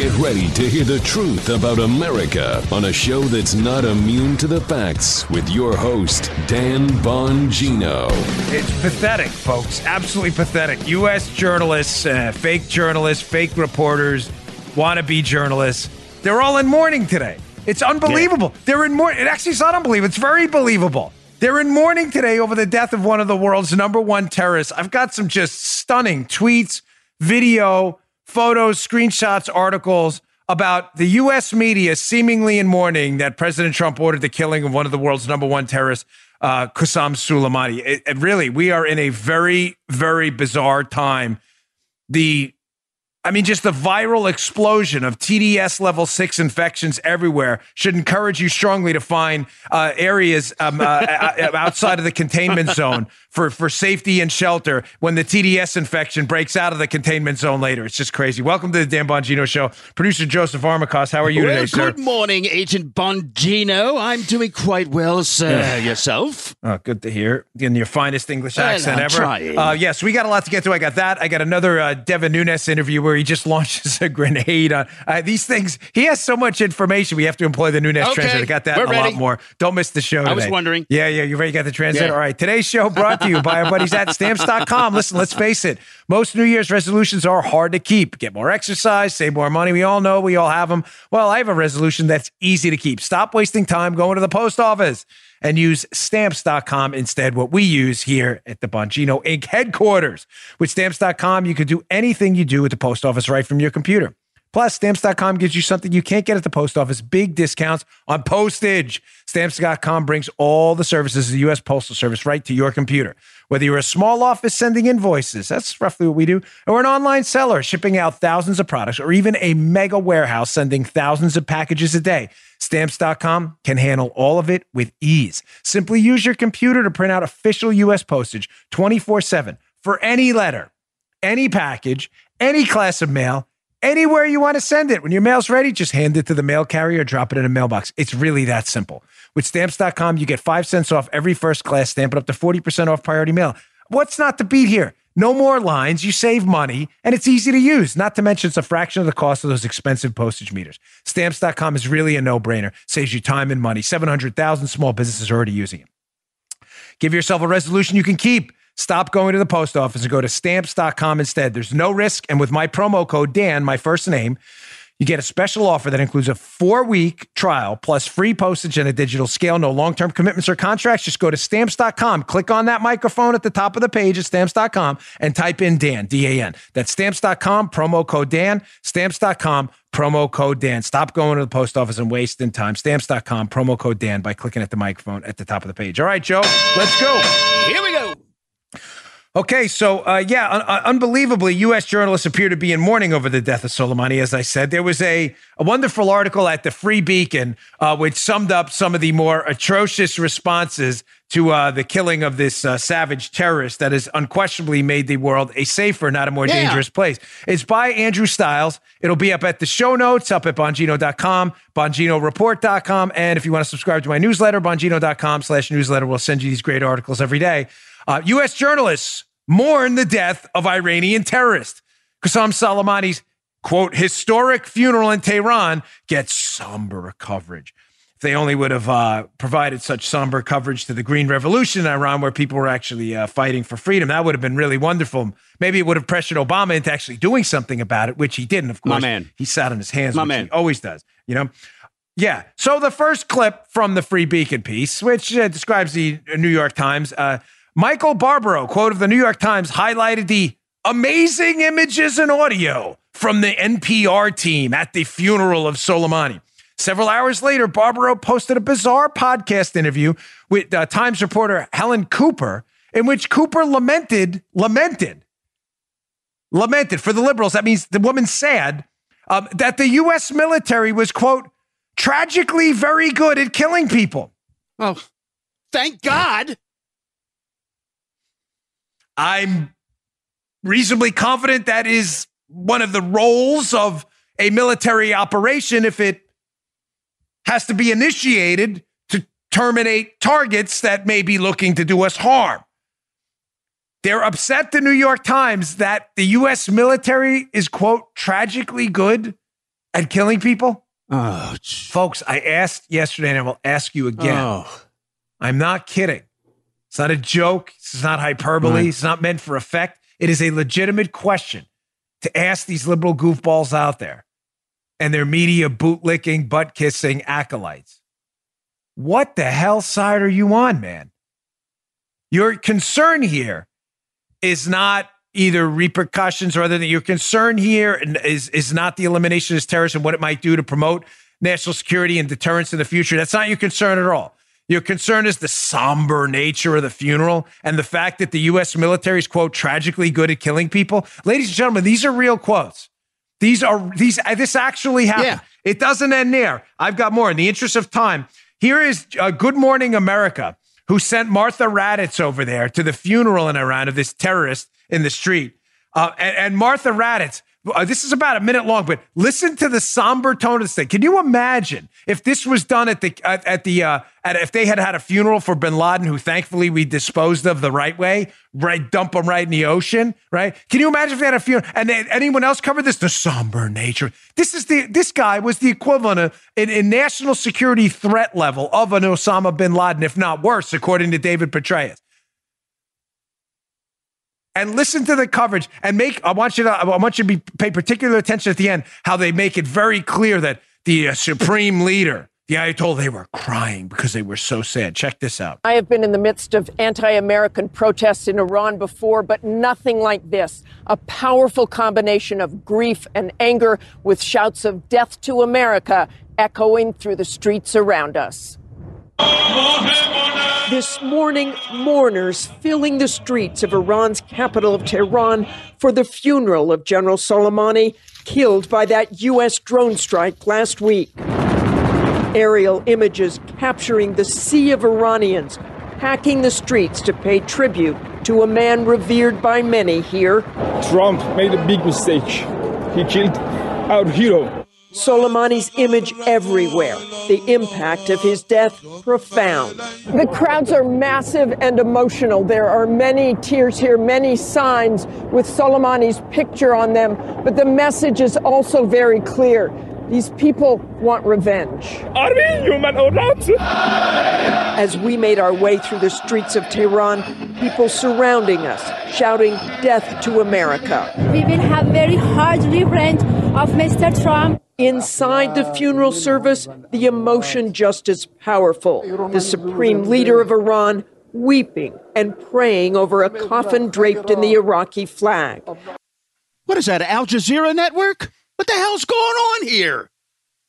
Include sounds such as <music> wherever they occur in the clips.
Get ready to hear the truth about America on a show that's not immune to the facts with your host, Dan Bongino. It's pathetic, folks. Absolutely pathetic. U.S. journalists, uh, fake journalists, fake reporters, wannabe journalists, they're all in mourning today. It's unbelievable. Yeah. They're in mourning. It actually is not unbelievable. It's very believable. They're in mourning today over the death of one of the world's number one terrorists. I've got some just stunning tweets, video, photos, screenshots, articles about the U.S. media seemingly in mourning that President Trump ordered the killing of one of the world's number one terrorists, uh, Qasem Soleimani. It, it really, we are in a very, very bizarre time. The I mean, just the viral explosion of TDS level six infections everywhere should encourage you strongly to find uh, areas um, uh, <laughs> outside of the containment zone for, for safety and shelter when the TDS infection breaks out of the containment zone later. It's just crazy. Welcome to the Dan Bongino Show. Producer Joseph Armacost, how are you well, today, sir? Good morning, Agent Bongino. I'm doing quite well, sir. Yeah. Yourself? Oh, good to hear. In your finest English well, accent I'm ever. Trying. Uh, yes, we got a lot to get to. I got that. I got another uh, Devin Nunes interview where he just <laughs> launches a grenade on uh, these things. He has so much information. We have to employ the Nunes okay. translator. I got that We're a ready. lot more. Don't miss the show. Today. I was wondering. Yeah, yeah. You ready? Got the translator? Yeah. All right. Today's show brought to you by our buddies at stamps.com. Listen, let's face it. Most New Year's resolutions are hard to keep. Get more exercise, save more money. We all know we all have them. Well, I have a resolution that's easy to keep. Stop wasting time going to the post office and use stamps.com instead, what we use here at the Bongino Inc. headquarters. With stamps.com, you can do anything you do at the post office right from your computer. Plus, stamps.com gives you something you can't get at the post office big discounts on postage. Stamps.com brings all the services of the U.S. Postal Service right to your computer. Whether you're a small office sending invoices, that's roughly what we do, or an online seller shipping out thousands of products, or even a mega warehouse sending thousands of packages a day, Stamps.com can handle all of it with ease. Simply use your computer to print out official U.S. postage 24 7 for any letter, any package, any class of mail anywhere you want to send it. When your mail's ready, just hand it to the mail carrier, drop it in a mailbox. It's really that simple. With stamps.com, you get five cents off every first class stamp, but up to 40% off priority mail. What's not to beat here? No more lines, you save money, and it's easy to use. Not to mention, it's a fraction of the cost of those expensive postage meters. Stamps.com is really a no brainer, saves you time and money. 700,000 small businesses are already using it. Give yourself a resolution you can keep. Stop going to the post office and go to stamps.com instead. There's no risk. And with my promo code, Dan, my first name, you get a special offer that includes a four week trial plus free postage and a digital scale. No long term commitments or contracts. Just go to stamps.com, click on that microphone at the top of the page at stamps.com, and type in Dan, D A N. That's stamps.com, promo code Dan, stamps.com, promo code Dan. Stop going to the post office and wasting time. Stamps.com, promo code Dan by clicking at the microphone at the top of the page. All right, Joe, let's go. Here we go. Okay, so uh, yeah, un- unbelievably, U.S. journalists appear to be in mourning over the death of Soleimani. As I said, there was a, a wonderful article at the Free Beacon uh, which summed up some of the more atrocious responses to uh, the killing of this uh, savage terrorist that has unquestionably made the world a safer, not a more Yeah. dangerous place. It's by Andrew Stiles. It'll be up at the show notes, up at Bongino.com, BonginoReport.com. And if you want to subscribe to my newsletter, Bongino.com slash newsletter, we'll send you these great articles every day. Uh, U.S. journalists mourn the death of Iranian terrorist. Qasem Soleimani's, quote, historic funeral in Tehran gets somber coverage. If they only would have uh, provided such somber coverage to the Green Revolution in Iran, where people were actually uh, fighting for freedom, that would have been really wonderful. Maybe it would have pressured Obama into actually doing something about it, which he didn't. Of course. My man. he sat on his hands, My man. he always does. You know, yeah. So the first clip from the Free Beacon piece, which uh, describes the New York Times, uh, Michael Barbaro, quote of the New York Times, highlighted the amazing images and audio from the NPR team at the funeral of Soleimani. Several hours later, Barbaro posted a bizarre podcast interview with uh, Times reporter Helen Cooper, in which Cooper lamented, lamented, lamented for the liberals. That means the woman's sad um, that the U.S. military was, quote, tragically very good at killing people. Oh, thank God. I'm reasonably confident that is one of the roles of a military operation if it has to be initiated to terminate targets that may be looking to do us harm. They're upset the New York Times that the U.S. military is, quote, tragically good at killing people? Oh, j- Folks, I asked yesterday and I will ask you again. oh. I'm not kidding. It's not a joke. It's not hyperbole. Right. It's not meant for effect. It is a legitimate question to ask these liberal goofballs out there and their media bootlicking, butt kissing acolytes. What the hell side are you on, man? Your concern here is not either repercussions or other than your concern here is, is not the elimination of terrorism, what it might do to promote national security and deterrence in the future. That's not your concern at all. Your concern is the somber nature of the funeral and the fact that the U.S. military is, quote, tragically good at killing people. Ladies and gentlemen, these are real quotes. These are these. uh, This actually happened. Yeah. It doesn't end there. I've got more. In the interest of time, here is uh, Good Morning America, who sent Martha Raddatz over there to the funeral in Iran of this terrorist in the street. Uh, and, and Martha Raddatz, uh, this is about a minute long, but listen to the somber tone of this thing. Can you imagine if this was done at the at, at the uh, at, if they had had a funeral for Bin Laden, who thankfully we disposed of the right way, right? Dump him right in the ocean, right? Can you imagine if they had a funeral and then anyone else covered this? The somber nature. This is the this guy was the equivalent of in, in national security threat level of an Osama bin Laden, if not worse, according to David Petraeus and listen to the coverage and make I want you to I want you to be pay particular attention at the end how they make it very clear that the uh, supreme leader the Ayatollah they were crying because they were so sad. Check this out. I have been in the midst of anti American protests in Iran before, but nothing like this. A powerful combination of grief and anger with shouts of death to America echoing through the streets around us. This morning, mourners filling the streets of Iran's capital of Tehran for the funeral of General Soleimani, killed by that U.S. drone strike last week. Aerial images capturing the sea of Iranians packing the streets to pay tribute to a man revered by many here. Trump made a big mistake. He killed our hero. Soleimani's image everywhere. The impact of his death profound. The crowds are massive and emotional. There are many tears here, many signs with Soleimani's picture on them, but the message is also very clear. These people want revenge. Are we human or not? As we made our way through the streets of Tehran, people surrounding us, shouting death to America. We will have very hard revenge of Mr. Trump. Inside the funeral service, the emotion just as powerful. The supreme leader of Iran weeping and praying over a coffin draped in the Iraqi flag. What is that, Al Jazeera Network? What the hell's going on here?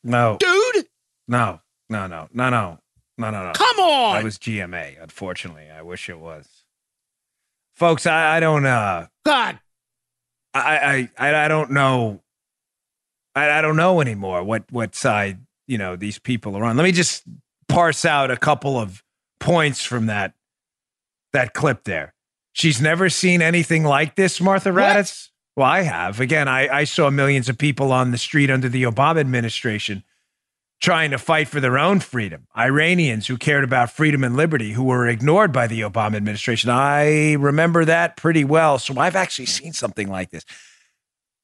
No. Dude? No, no, no, no, no, no, no, no. Come on! That was GMA, unfortunately. I wish it was. Folks, I, I don't, uh. God! I, I, I, I don't know I, I don't know anymore what what side you know these people are on. Let me just parse out a couple of points from that that clip there. She's never seen anything like this, Martha What? Raddatz. Well, I have. Again, I, I saw millions of people on the street under the Obama administration trying to fight for their own freedom. Iranians who cared about freedom and liberty who were ignored by the Obama administration. I remember that pretty well. So I've actually seen something like this.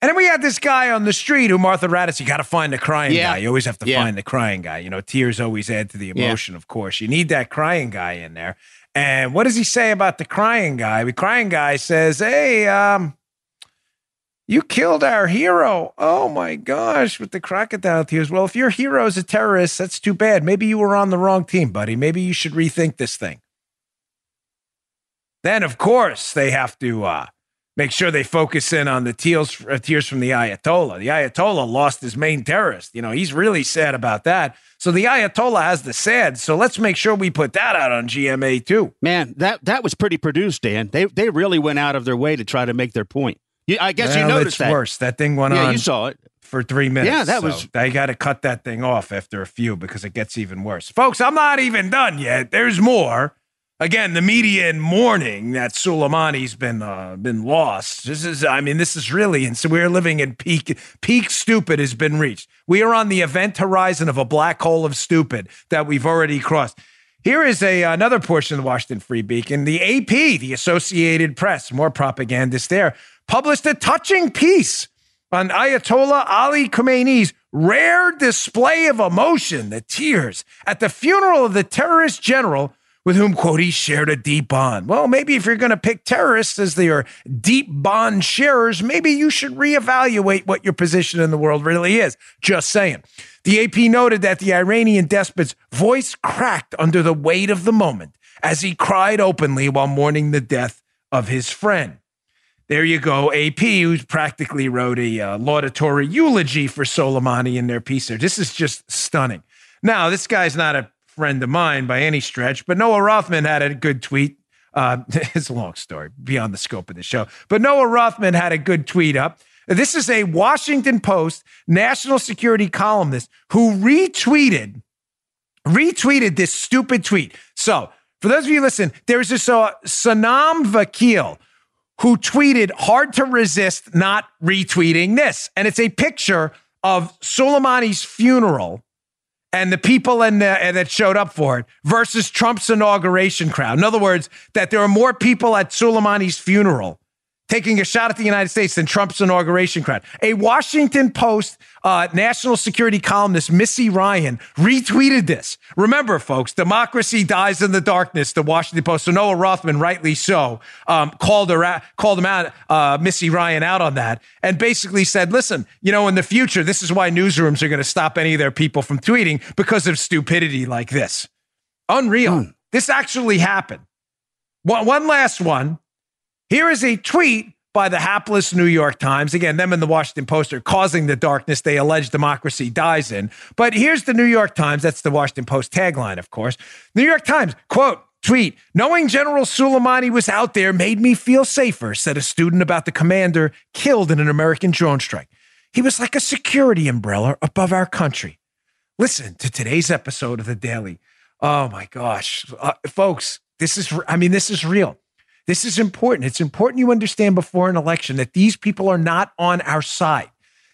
And then we had this guy on the street who Martha Raddatz, you got to find the crying Yeah. guy. You always have to Yeah. find the crying guy. You know, tears always add to the Yeah. emotion, of course. You need that crying guy in there. And what does he say about the crying guy? The crying guy says, Hey, um, you killed our hero. Oh my gosh, with the crocodile tears. Well, if your hero's a terrorist, that's too bad. Maybe you were on the wrong team, buddy. Maybe you should rethink this thing. Then, of course, they have to uh, make sure they focus in on the tears, uh, tears from the Ayatollah. The Ayatollah lost his main terrorist. You know, he's really sad about that. So the Ayatollah has the sad. So let's make sure we put that out on GMA too. man, that that was pretty produced, Dan. They they really went out of their way to try to make their point. You, I guess you Well, noticed it's that. worse. That thing went Yeah, on you saw it. for three minutes. Yeah, that So was- I got to cut that thing off after a few because it gets even worse. Folks, I'm not even done yet. There's more. Again, the media in mourning that Soleimani's been uh, been lost. This is, I mean, this is really, and so we're living in peak peak stupid has been reached. We are on the event horizon of a black hole of stupid that we've already crossed. Here is a another portion of the Washington Free Beacon. The AP, the Associated Press, more propagandist there, published a touching piece on Ayatollah Ali Khamenei's rare display of emotion, the tears, at the funeral of the terrorist general with whom, quote, he shared a deep bond. Well, maybe if you're going to pick terrorists as their deep bond sharers, maybe you should reevaluate what your position in the world really is. Just saying. The AP noted that the Iranian despot's voice cracked under the weight of the moment as he cried openly while mourning the death of his friend. There you go, AP, who practically wrote a uh, laudatory eulogy for Soleimani in their piece there. This is just stunning. Now, this guy's not a friend of mine by any stretch, but Noah Rothman had a good tweet. Uh, <laughs> it's a long story beyond the scope of the show, but Noah Rothman had a good tweet up. This is a Washington Post national security columnist who retweeted retweeted this stupid tweet. So, for those of you listen, there's this uh, Sanam Vakil who tweeted, "Hard to resist not retweeting this," and it's a picture of Soleimani's funeral and the people the, that showed up for it versus Trump's inauguration crowd. In other words, that there are more people at Soleimani's funeral taking a shot at the United States than Trump's inauguration crowd. A Washington Post uh, national security columnist, Missy Ryan, retweeted this. Remember, folks, democracy dies in the darkness. The Washington Post. So Noah Rothman, rightly so, um, called her out, called him out, uh, Missy Ryan out on that, and basically said, "Listen, you know, in the future, this is why newsrooms are going to stop any of their people from tweeting because of stupidity like this. Unreal. Hmm. This actually happened. One, one last one. Here is a tweet by the hapless New York Times. Again, them and the Washington Post are causing the darkness they allege democracy dies in. But here's the New York Times. That's the Washington Post tagline, of course. New York Times, quote, tweet, knowing General Soleimani was out there made me feel safer, said a student about the commander killed in an American drone strike. He was like a security umbrella above our country. Listen to today's episode of The Daily. Oh my gosh. Uh, folks, this is, I mean, this is real. This is important. It's important you understand before an election that these people are not on our side.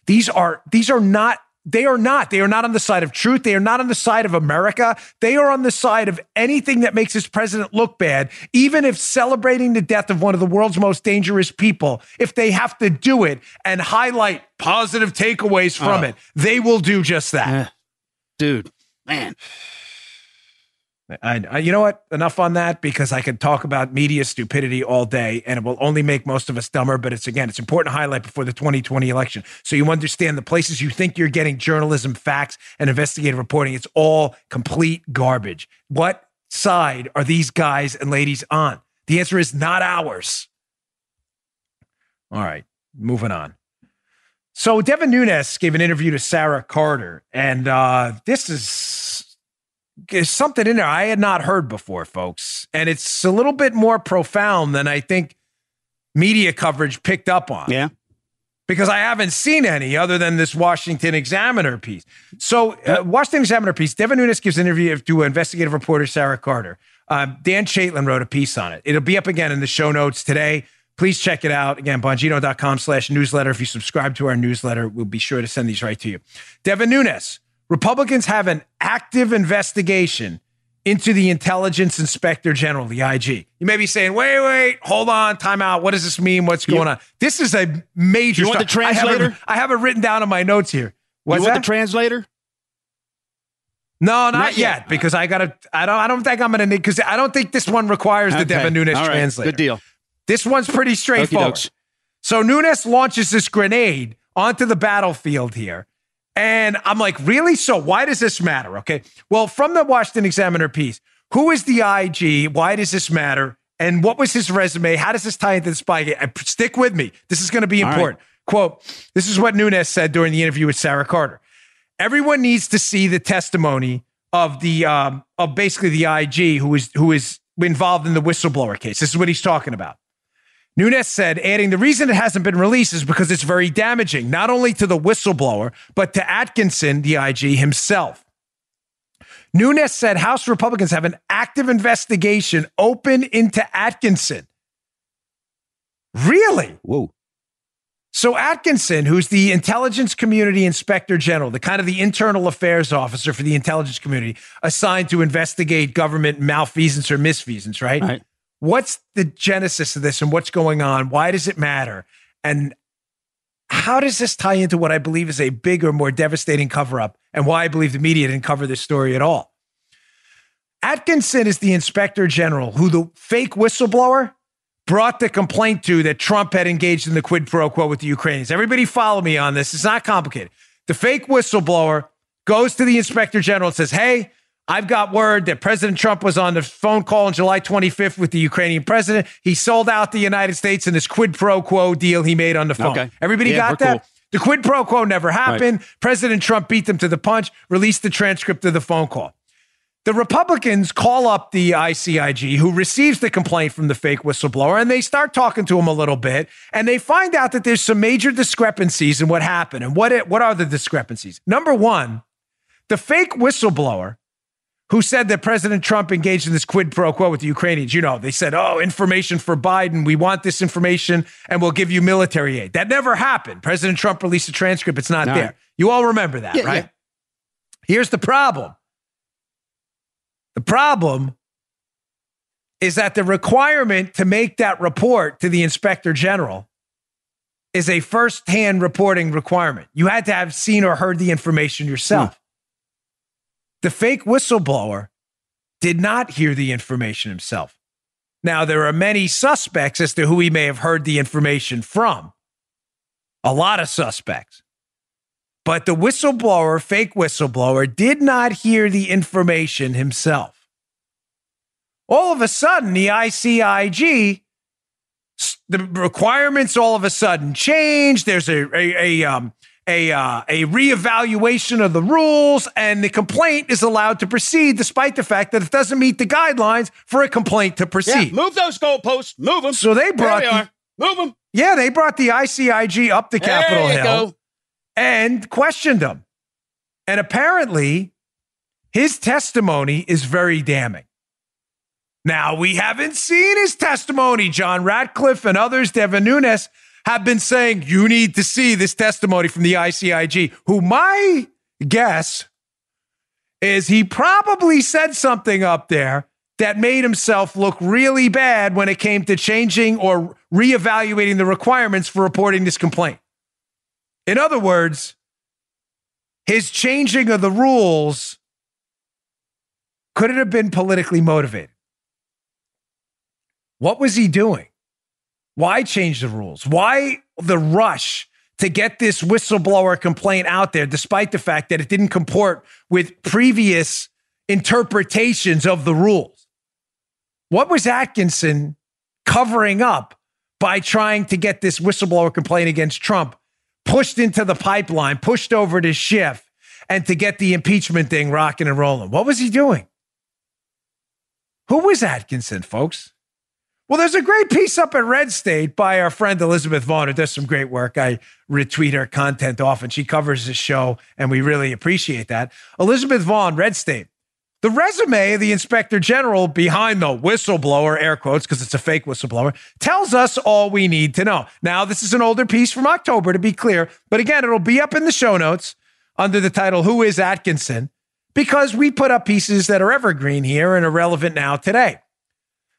These are these are not they are not. They are not on the side of truth. They are not on the side of America. They are on the side of anything that makes this president look bad, even if celebrating the death of one of the world's most dangerous people, if they have to do it and highlight positive takeaways from oh. it, they will do just that. Eh. Dude, man. I, I, you know what? Enough on that because I could talk about media stupidity all day and it will only make most of us dumber. But it's again, it's important to highlight before the 2020 election. So you understand the places you think you're getting journalism, facts, and investigative reporting. It's all complete garbage. What side are these guys and ladies on? The answer is not ours. All right, moving on. So Devin Nunes gave an interview to Sarah Carter, and uh, this is something in there I had not heard before, folks. And it's a little bit more profound than I think media coverage picked up on. Yeah. Because I haven't seen any other than this Washington Examiner piece. So, uh, Washington Examiner piece, Devin Nunes gives an interview to investigative reporter Sarah Carter. Um, Dan Chaitin wrote a piece on it. It'll be up again in the show notes today. Please check it out. Again, bongino.com slash newsletter. If you subscribe to our newsletter, we'll be sure to send these right to you. Devin Nunes Republicans have an active investigation into the Intelligence Inspector General, the IG. You may be saying, wait, wait, hold on, time out. What does this mean? What's going on? This is a major. You want the translator? I have, it, I have, it, written down in my notes here. What's you want that? the translator? No, not, not yet, yet, because I gotta. I don't. I don't think I'm gonna need because I don't think this one requires okay. the Devin Nunes right. translator. Good deal. This one's pretty straightforward. So Nunes launches this grenade onto the battlefield here and I'm like, really? So why does this matter? Okay. Well, from the Washington Examiner piece, who is the IG? Why does this matter? And what was his resume? How does this tie into the spy? Stick with me. This is going to be important. Right. Quote, this is what Nunes said during the interview with Sarah Carter. Everyone needs to see the testimony of the um, of basically the IG who is who is involved in the whistleblower case. This is what he's talking about. Nunes said, adding, the reason it hasn't been released is because it's very damaging, not only to the whistleblower, but to Atkinson, the IG himself. Nunes said House Republicans have an active investigation open into Atkinson. Really? Whoa. So Atkinson, who's the intelligence community inspector general, the kind of the internal affairs officer for the intelligence community assigned to investigate government malfeasance or misfeasance, right? right. What's the genesis of this and what's going on? Why does it matter? And how does this tie into what I believe is a bigger, more devastating cover up and why I believe the media didn't cover this story at all? Atkinson is the inspector general who the fake whistleblower brought the complaint to that Trump had engaged in the quid pro quo with the Ukrainians. Everybody follow me on this. It's not complicated. The fake whistleblower goes to the inspector general and says, Hey, I've got word that President Trump was on the phone call on July 25th with the Ukrainian president. He sold out the United States in this quid pro quo deal he made on the phone. Okay. Everybody Yeah, got that? cool. The quid pro quo never happened. President Trump beat them to the punch, released the transcript of the phone call. The Republicans call up the ICIG who receives the complaint from the fake whistleblower and they start talking to him a little bit and they find out that there's some major discrepancies in what happened. And what it, what are the discrepancies? Number 1, the fake whistleblower who said that President Trump engaged in this quid pro quo with the Ukrainians. You know, they said, "Oh, information for Biden. We want this information and we'll give you military aid." That never happened. President Trump released a transcript. It's not No. there. You all remember that, Yeah, right? yeah. Here's the problem. The problem is that the requirement to make that report to the inspector general is a first-hand reporting requirement. You had to have seen or heard the information yourself. Hmm. The fake whistleblower did not hear the information himself. Now, there are many suspects as to who he may have heard the information from. A lot of suspects. But the whistleblower, fake whistleblower, did not hear the information himself. All of a sudden, the ICIG, the requirements all of a sudden change. There's a, a, a, um, a, uh, a reevaluation of the rules, and the complaint is allowed to proceed despite the fact that it doesn't meet the guidelines for a complaint to Yeah, proceed. move those goalposts. Move them. So they brought There we the- are. Move them. Yeah, they brought the ICIG up to Capitol Hill. go. and questioned them, And apparently, his testimony is very damning. Now, we haven't seen his testimony. John Ratcliffe and others, Devin Nunes, have been saying, you need to see this testimony from the ICIG, who my guess is he probably said something up there that made himself look really bad when it came to changing or reevaluating the requirements for reporting this complaint. In other words, his changing of the rules could it have been politically motivated? What was he doing? Why change the rules? Why the rush to get this whistleblower complaint out there, despite the fact that it didn't comport with previous interpretations of the rules? What was Atkinson covering up by trying to get this whistleblower complaint against Trump pushed into the pipeline, pushed over to Schiff, and to get the impeachment thing rocking and rolling? What was he doing? Who was Atkinson, folks? Well, there's a great piece up at Red State by our friend Elizabeth Vaughn, who does some great work. I retweet her content often. She covers the show, and we really appreciate that. Elizabeth Vaughn, Red State. The resume of the inspector general behind the whistleblower, air quotes, because it's a fake whistleblower, tells us all we need to know. Now, this is an older piece from October, to be clear, but again, it'll be up in the show notes under the title Who is Atkinson? Because we put up pieces that are evergreen here and are relevant now today.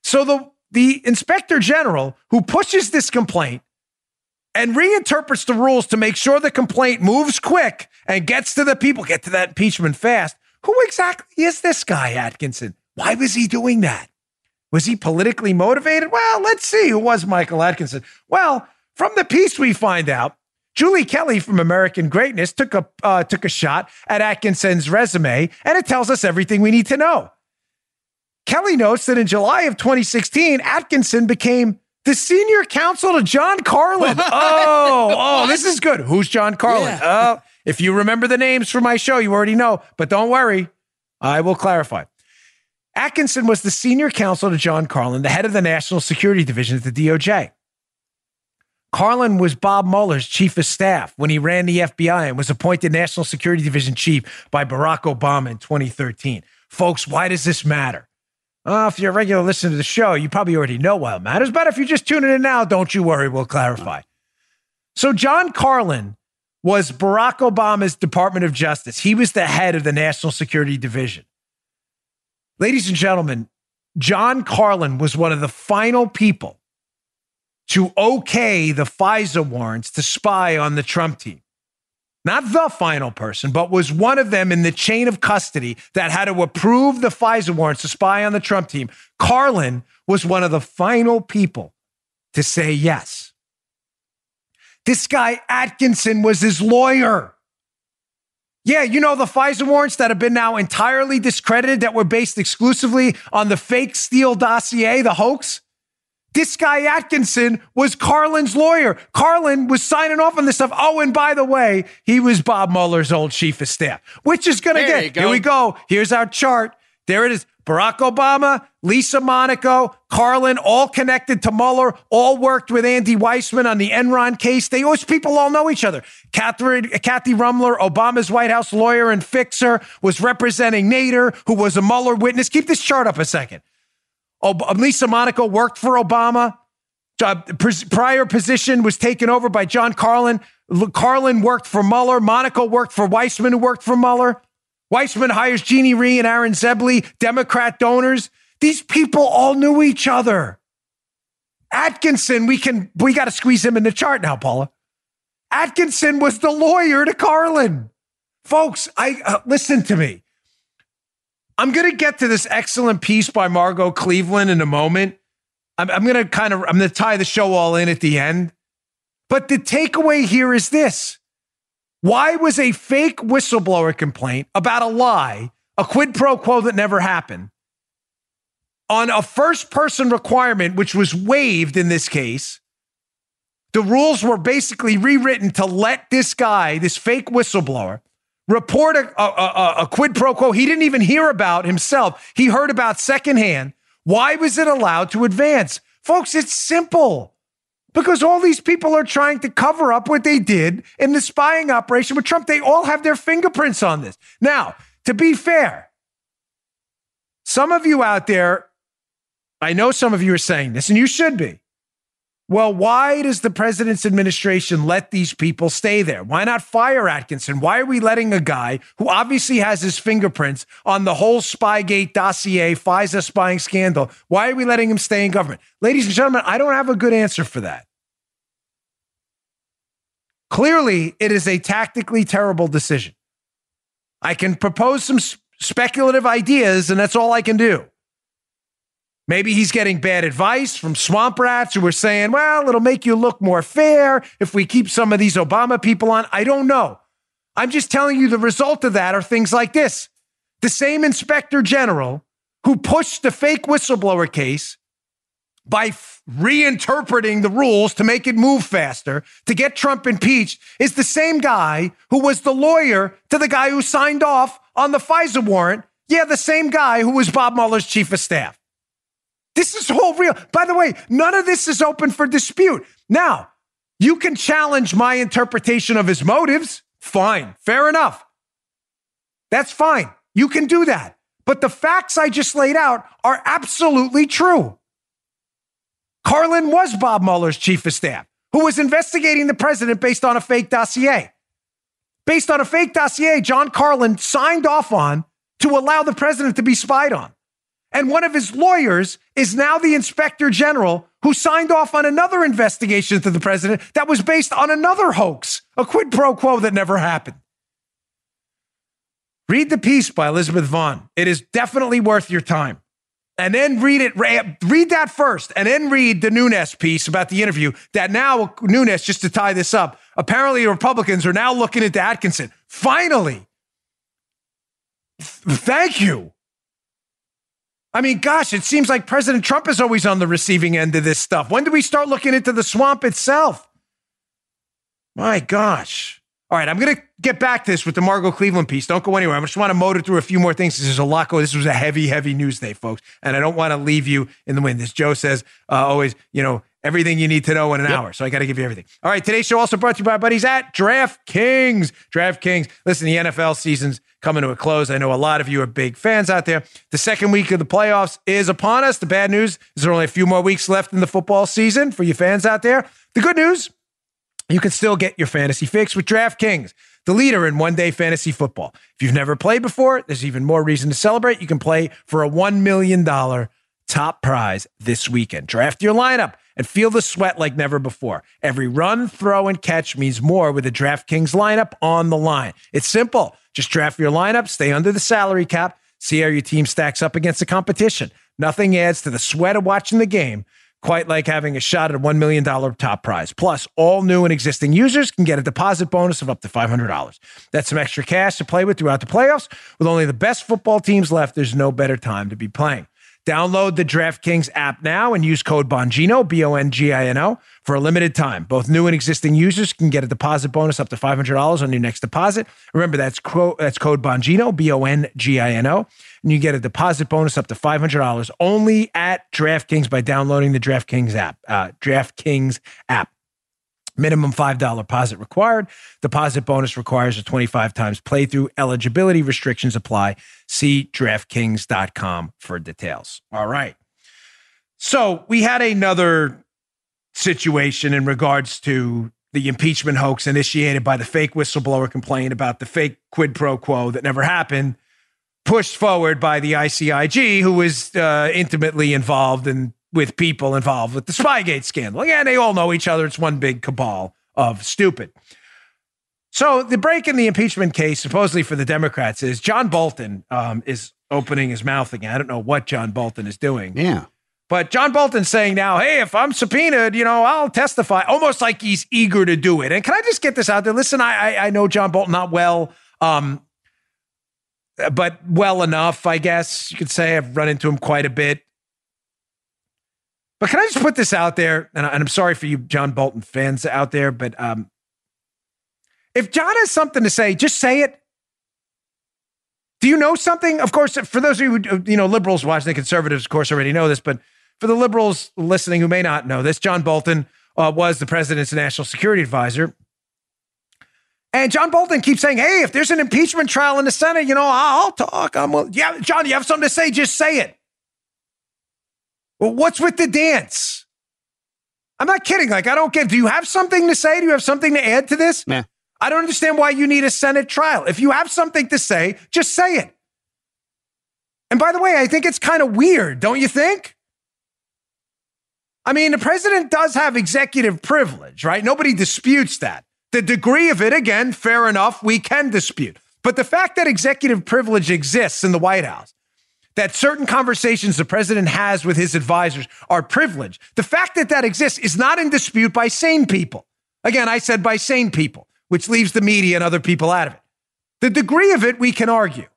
So the the inspector general who pushes this complaint and reinterprets the rules to make sure the complaint moves quick and gets to the people, get to that impeachment fast. Who exactly is this guy, Atkinson? Why was he doing that? Was he politically motivated? Well, let's see. Who was Michael Atkinson? Well, from the piece we find out, Julie Kelly from American Greatness took a uh, took a shot at Atkinson's resume, and it tells us everything we need to know. Kelly notes that in July of 2016, Atkinson became the senior counsel to John Carlin. <laughs> oh, oh, this is good. Who's John Carlin? Oh, if you remember the names from my show, you already know, but don't worry. I will clarify. Atkinson was the senior counsel to John Carlin, the head of the National Security Division at the DOJ. Carlin was Bob Mueller's chief of staff when he ran the FBI and was appointed National Security Division chief by Barack Obama in 2013. Folks, why does this matter? Uh, if you're a regular listener to the show, you probably already know why it matters. But if you're just tuning in now, don't you worry, we'll clarify. So, John Carlin was Barack Obama's Department of Justice. He was the head of the National Security Division. Ladies and gentlemen, John Carlin was one of the final people to okay the FISA warrants to spy on the Trump team. Not the final person, but was one of them in the chain of custody that had to approve the FISA warrants to spy on the Trump team. Carlin was one of the final people to say yes. This guy, Atkinson, was his lawyer. Yeah, you know the FISA warrants that have been now entirely discredited that were based exclusively on the fake Steele dossier, the hoax? This guy Atkinson was Carlin's lawyer. Carlin was signing off on this stuff. Oh, and by the way, he was Bob Mueller's old chief of staff, which is going to get. Here we go. Here's our chart. There it is. Barack Obama, Lisa Monaco, Carlin, all connected to Mueller, all worked with Andy Weissmann on the Enron case. They always people all know each other. Catherine, Kathy Ruemmler, Obama's White House lawyer and fixer, was representing Nader, who was a Mueller witness. Keep this chart up a second. Ob- Lisa Monaco worked for Obama. Uh, prior position was taken over by John Carlin. Carlin worked for Mueller. Monaco worked for Weissmann, who worked for Mueller. Weissmann hires Jeannie Rhee and Aaron Zebley, Democrat donors. These people all knew each other. Atkinson, we can we got to squeeze him in the chart now, Paula. Atkinson was the lawyer to Carlin. Folks, I uh, listen to me. I'm going to get to this excellent piece by Margot Cleveland in a moment. I'm, I'm going to kind of I'm going to tie the show all in at the end. But the takeaway here is this. Why was a fake whistleblower complaint about a lie, a quid pro quo that never happened, on a first person requirement, which was waived in this case? The rules were basically rewritten to let this guy, this fake whistleblower, report a, a, a, a, quid pro quo he didn't even hear about himself. He heard about secondhand. Why was it allowed to advance? Folks, it's simple because all these people are trying to cover up what they did in the spying operation with Trump. They all have their fingerprints on this. Now, to be fair, some of you out there, I know some of you are saying this, and you should be. Well, why does the president's administration let these people stay there? Why not fire Atkinson? Why are we letting a guy who obviously has his fingerprints on the whole Spygate dossier, FISA spying scandal? Why are we letting him stay in government? Ladies and gentlemen, I don't have a good answer for that. Clearly, it is a tactically terrible decision. I can propose some speculative ideas, and that's all I can do. Maybe he's getting bad advice from swamp rats who are saying, well, it'll make you look more fair if we keep some of these Obama people on. I don't know. I'm just telling you the result of that are things like this. The same inspector general who pushed the fake whistleblower case by f- reinterpreting the rules to make it move faster to get Trump impeached is the same guy who was the lawyer to the guy who signed off on the FISA warrant. Yeah, the same guy who was Bob Mueller's chief of staff. This is all real. By the way, none of this is open for dispute. Now, you can challenge my interpretation of his motives. Fine. Fair enough. That's fine. You can do that. But the facts I just laid out are absolutely true. Carlin was Bob Mueller's chief of staff, who was investigating the president based on a fake dossier. Based on a fake dossier, John Carlin signed off on to allow the president to be spied on. And one of his lawyers is now the inspector general who signed off on another investigation to the president that was based on another hoax, a quid pro quo that never happened. Read the piece by Elizabeth Vaughn. It is definitely worth your time. And then read it, read that first, and then read the Nunes piece about the interview. That now, Nunes, just to tie this up, apparently Republicans are now looking into Atkinson. Finally. Thank you. I mean, gosh, it seems like President Trump is always on the receiving end of this stuff. When do we start looking into the swamp itself? My gosh. All right, I'm going to get back to this with the Margot Cleveland piece. Don't go anywhere. I just want to motor through a few more things. There's a lot going. This was a heavy, heavy news day, folks, and I don't want to leave you in the wind. As Joe says, uh, always, you know, everything you need to know in an yep. hour. So I got to give you everything. All right, today's show also brought to you by buddies at DraftKings. DraftKings. Listen, the NFL season's coming to a close. I know a lot of you are big fans out there. The second week of the playoffs is upon us. The bad news is there are only a few more weeks left in the football season for you fans out there. The good news, you can still get your fantasy fix with DraftKings, the leader in one day fantasy football. If you've never played before, there's even more reason to celebrate. You can play for a $1 million top prize this weekend. Draft your lineup and feel the sweat like never before. Every run, throw, and catch means more with a DraftKings lineup on the line. It's simple. Just draft your lineup, stay under the salary cap, see how your team stacks up against the competition. Nothing adds to the sweat of watching the game quite like having a shot at a $1 million top prize. Plus, all new and existing users can get a deposit bonus of up to $500. That's some extra cash to play with throughout the playoffs. With only the best football teams left, there's no better time to be playing. Download the DraftKings app now and use code Bongino, B O N G I N O, for a limited time. Both new and existing users can get a deposit bonus up to $500 on your next deposit. Remember, that's, quote, that's code Bongino, B O N G I N O, and you get a deposit bonus up to $500 only at DraftKings by downloading the DraftKings app. Uh, DraftKings app. Minimum $5 deposit required. Deposit bonus requires a 25 times playthrough. Eligibility restrictions apply. See DraftKings.com for details. All right. So we had another situation in regards to the impeachment hoax initiated by the fake whistleblower complaint about the fake quid pro quo that never happened, pushed forward by the ICIG, who was uh, intimately involved in with people involved with the Spygate scandal. Again, they all know each other. It's one big cabal of stupid. So the break in the impeachment case, supposedly for the Democrats, is John Bolton um, is opening his mouth again. I don't know what John Bolton is doing. Yeah. But John Bolton's saying now, hey, if I'm subpoenaed, you know, I'll testify, almost like he's eager to do it. And can I just get this out there? Listen, I I, I know John Bolton not well, um, but well enough, I guess you could say. I've run into him quite a bit. But can I just put this out there? And, I, am sorry for you, John Bolton fans out there, but um, if John has something to say, just say it. Do you know something? Of course, for those of you who, you know, liberals watching, the conservatives, of course, already know this, but for the liberals listening who may not know this, John Bolton uh, was the president's national security advisor. And John Bolton keeps saying, hey, if there's an impeachment trial in the Senate, you know, I'll talk. I'm, yeah, John, you have something to say, just say it. Well, what's with the dance? I'm not kidding. Like, I don't get. Do you have something to say? Do you have something to add to this? Nah. I don't understand why you need a Senate trial. If you have something to say, just say it. And by the way, I think it's kind of weird, don't you think? I mean, the president does have executive privilege, right? Nobody disputes that. The degree of it, again, fair enough, we can dispute. But the fact that executive privilege exists in the White House that certain conversations the president has with his advisors are privileged. The fact that that exists is not in dispute by sane people. Again, I said by sane people, which leaves the media and other people out of it. The degree of it, we can argue.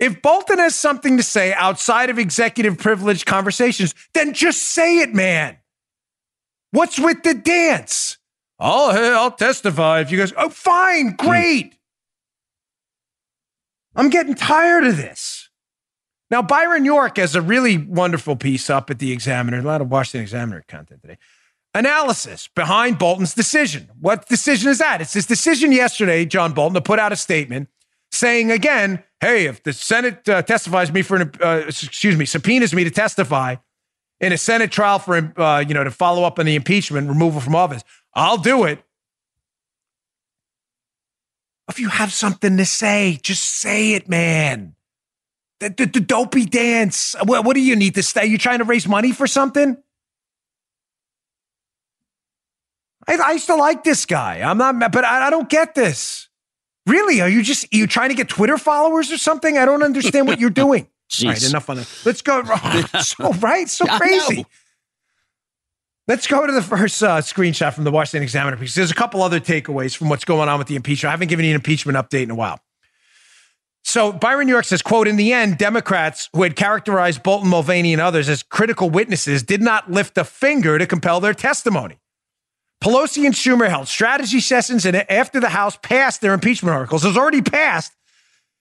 If Bolton has something to say outside of executive privilege conversations, then just say it, man. What's with the dance? Oh, hey, I'll testify if you guys. Oh, fine, great. I'm getting tired of this. Now, Byron York has a really wonderful piece up at the Examiner, a lot of Washington Examiner content today. Analysis behind Bolton's decision. What decision is that? It's his decision yesterday, John Bolton, to put out a statement saying again, hey, if the Senate uh, testifies me for an, uh, excuse me, subpoenas me to testify in a Senate trial for, uh, you know, to follow up on the impeachment, removal from office, I'll do it. If you have something to say, just say it, man. The, the, the dopey dance. What, what do you need to stay? You trying to raise money for something? I, I used to like this guy. I'm not, but I, I don't get this. Really? Are you just are you trying to get Twitter followers or something? I don't understand what you're <laughs> doing. All right, enough on that. Let's go. <laughs> so right, so crazy. Let's go to the first uh, screenshot from the Washington Examiner because there's a couple other takeaways from what's going on with the impeachment. I haven't given you an impeachment update in a while. So Byron York says, quote, in the end, Democrats who had characterized Bolton, Mulvaney, and others as critical witnesses did not lift a finger to compel their testimony. Pelosi and Schumer held strategy sessions, and after the House passed their impeachment articles, it was already passed.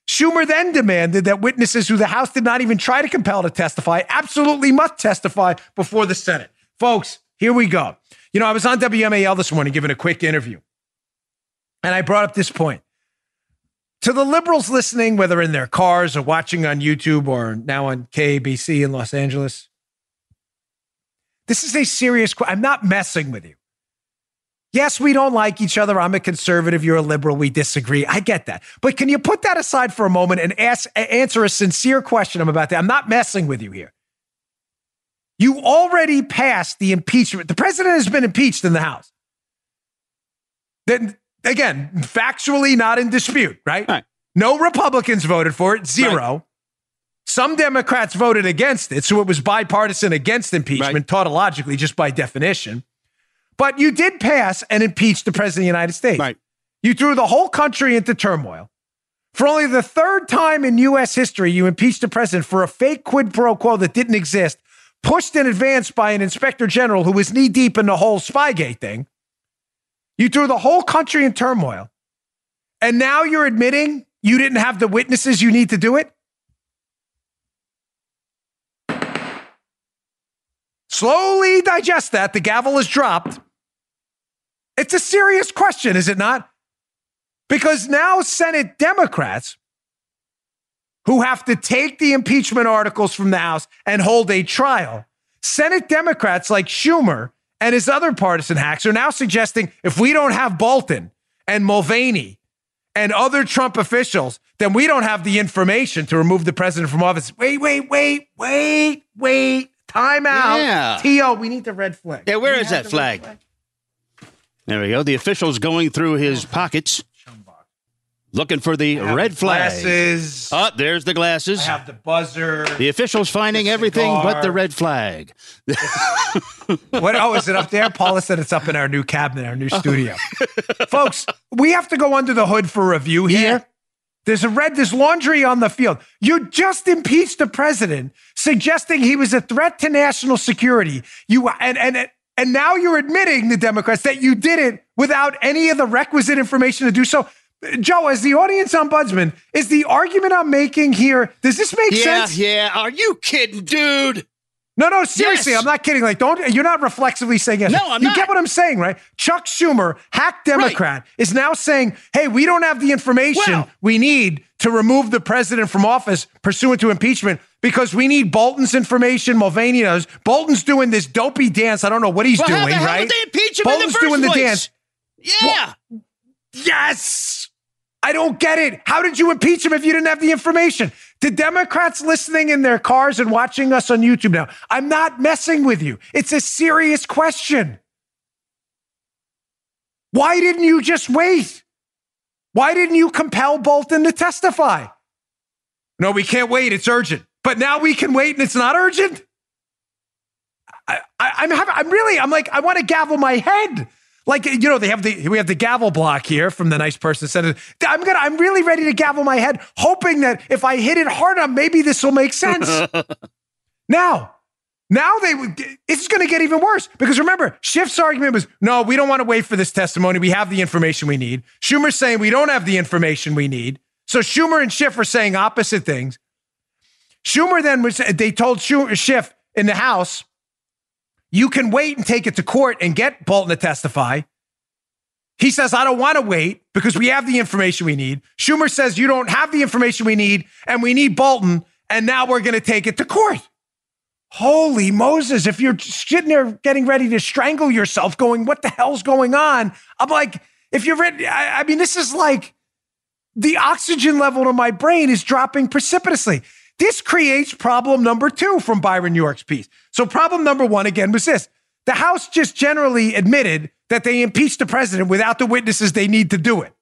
Schumer then demanded that witnesses who the House did not even try to compel to testify absolutely must testify before the Senate. Folks, here we go. You know, I was on WMAL this morning giving a quick interview, and I brought up this point. To the liberals listening, whether in their cars or watching on YouTube or now on KABC in Los Angeles, this is a serious question. I'm not messing with you. Yes, we don't like each other. I'm a conservative. You're a liberal. We disagree. I get that. But can you put that aside for a moment and ask, answer a sincere question I'm about that? I'm not messing with you here. You already passed the impeachment. The president has been impeached in the House. Then again, factually not in dispute, right? Right. No Republicans voted for it, zero. Right. Some Democrats voted against it, so it was bipartisan against impeachment, Right. tautologically, just by definition. But you did pass and impeach the president of the United States. Right. You threw the whole country into turmoil. For only the third time in U.S. history, you impeached a president for a fake quid pro quo that didn't exist, pushed in advance by an inspector general who was knee deep in the whole Spygate thing. You threw the whole country in turmoil. And now you're admitting you didn't have the witnesses you need to do it? Slowly digest that. The gavel is dropped. It's a serious question, is it not? Because now Senate Democrats who have to take the impeachment articles from the House and hold a trial, Senate Democrats like Schumer and his other partisan hacks are now suggesting if we don't have Bolton and Mulvaney and other Trump officials, then we don't have the information to remove the president from office. Wait, wait, wait, wait, wait. Time out. Yeah. T.O., we need the red flag. Yeah, where is that red flag? There we go. The official's going through his pockets, looking for the I red the flag. Glasses. Oh, there's the I glasses. have the buzzer. The official's finding The everything but the red flag. What? Oh, is it up there? Paula said it's up in our new cabinet, our new oh. studio. Folks, we have to go under the hood for review here. Yeah. There's a red, there's laundry on the field. You just impeached the president, suggesting he was a threat to national security. You and and and now you're admitting the Democrats that you did it without any of the requisite information to do so. Joe, as the audience ombudsman, is the argument I'm making here, does this make Yeah, sense? yeah. Are you kidding, dude? No, no, seriously, Yes. I'm not kidding. Like, don't you're not reflexively saying yes. No, I'm you not. get what I'm saying, right? Chuck Schumer, hack Democrat, is now saying, hey, we don't have the information Well- we need to remove the president from office pursuant to impeachment because we need Bolton's information. Mulvaney knows. Bolton's doing this dopey dance. I don't know what he's Well, how doing, the hell right? did they impeach him in the Bolton's first doing the dance. Yeah. Yes. I don't get it. How did you impeach him if you didn't have the information? To Democrats listening in their cars and watching us on YouTube now, I'm not messing with you. It's a serious question. Why didn't you just wait? Why didn't you compel Bolton to testify? No, we can't wait. It's urgent. But now we can wait and it's not urgent? I, I'm I'm really, I'm like, I want to gavel my head. Like, you know, they have the, we have the gavel block here from the nice person said it. I'm to, I'm really ready to gavel my head, hoping that if I hit it hard enough, maybe this will make sense. <laughs> now, now they would, it's going to get even worse because remember, Schiff's argument was, no, we don't want to wait for this testimony. We have the information we need. Schumer's saying we don't have the information we need. So Schumer and Schiff are saying opposite things. Schumer then was, they told Schiff in the House, you can wait and take it to court and get Bolton to testify. He says, I don't want to wait because we have the information we need. Schumer says, you don't have the information we need and we need Bolton. And now we're going to take it to court. Holy Moses, if you're sitting there getting ready to strangle yourself, going, what the hell's going on? I'm like, if you're ready, I, I mean, this is like the oxygen level to my brain is dropping precipitously. This creates problem number two from Byron York's piece. So, problem number one again was this the House just generally admitted that they impeached the president without the witnesses they need to do it.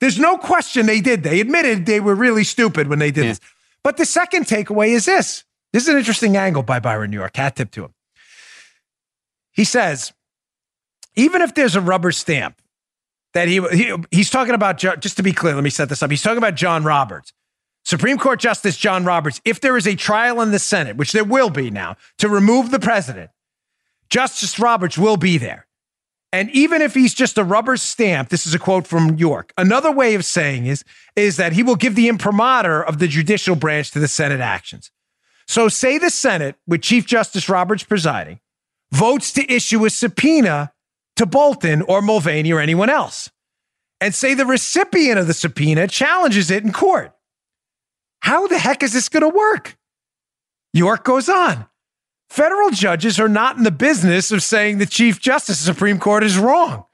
There's no question they did. They admitted they were really stupid when they did Yeah. this. But the second takeaway is this this is an interesting angle by Byron New York. Hat tip to him. He says, even if there's a rubber stamp that he, he he's talking about, just to be clear, let me set this up. He's talking about John Roberts. Supreme Court Justice John Roberts, if there is a trial in the Senate, which there will be now, to remove the president, Justice Roberts will be there. And even if he's just a rubber stamp, this is a quote from York. Another way of saying is, is that he will give the imprimatur of the judicial branch to the Senate actions. So say the Senate, with Chief Justice Roberts presiding, votes to issue a subpoena to Bolton or Mulvaney or anyone else. And say the recipient of the subpoena challenges it in court. How the heck is this going to work? York goes on. Federal judges are not in the business of saying the Chief Justice of the Supreme Court is wrong.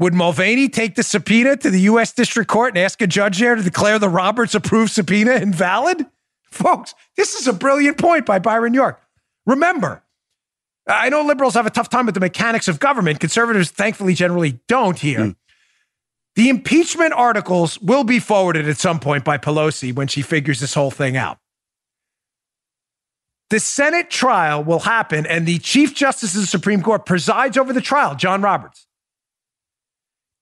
Would Mulvaney take the subpoena to the U.S. District Court and ask a judge there to declare the Roberts approved subpoena invalid? Folks, this is a brilliant point by Byron York. Remember, I know liberals have a tough time with the mechanics of government. Conservatives, thankfully, generally don't here. Mm. The impeachment articles will be forwarded at some point by Pelosi when she figures this whole thing out. The Senate trial will happen, and the Chief Justice of the Supreme Court presides over the trial, John Roberts.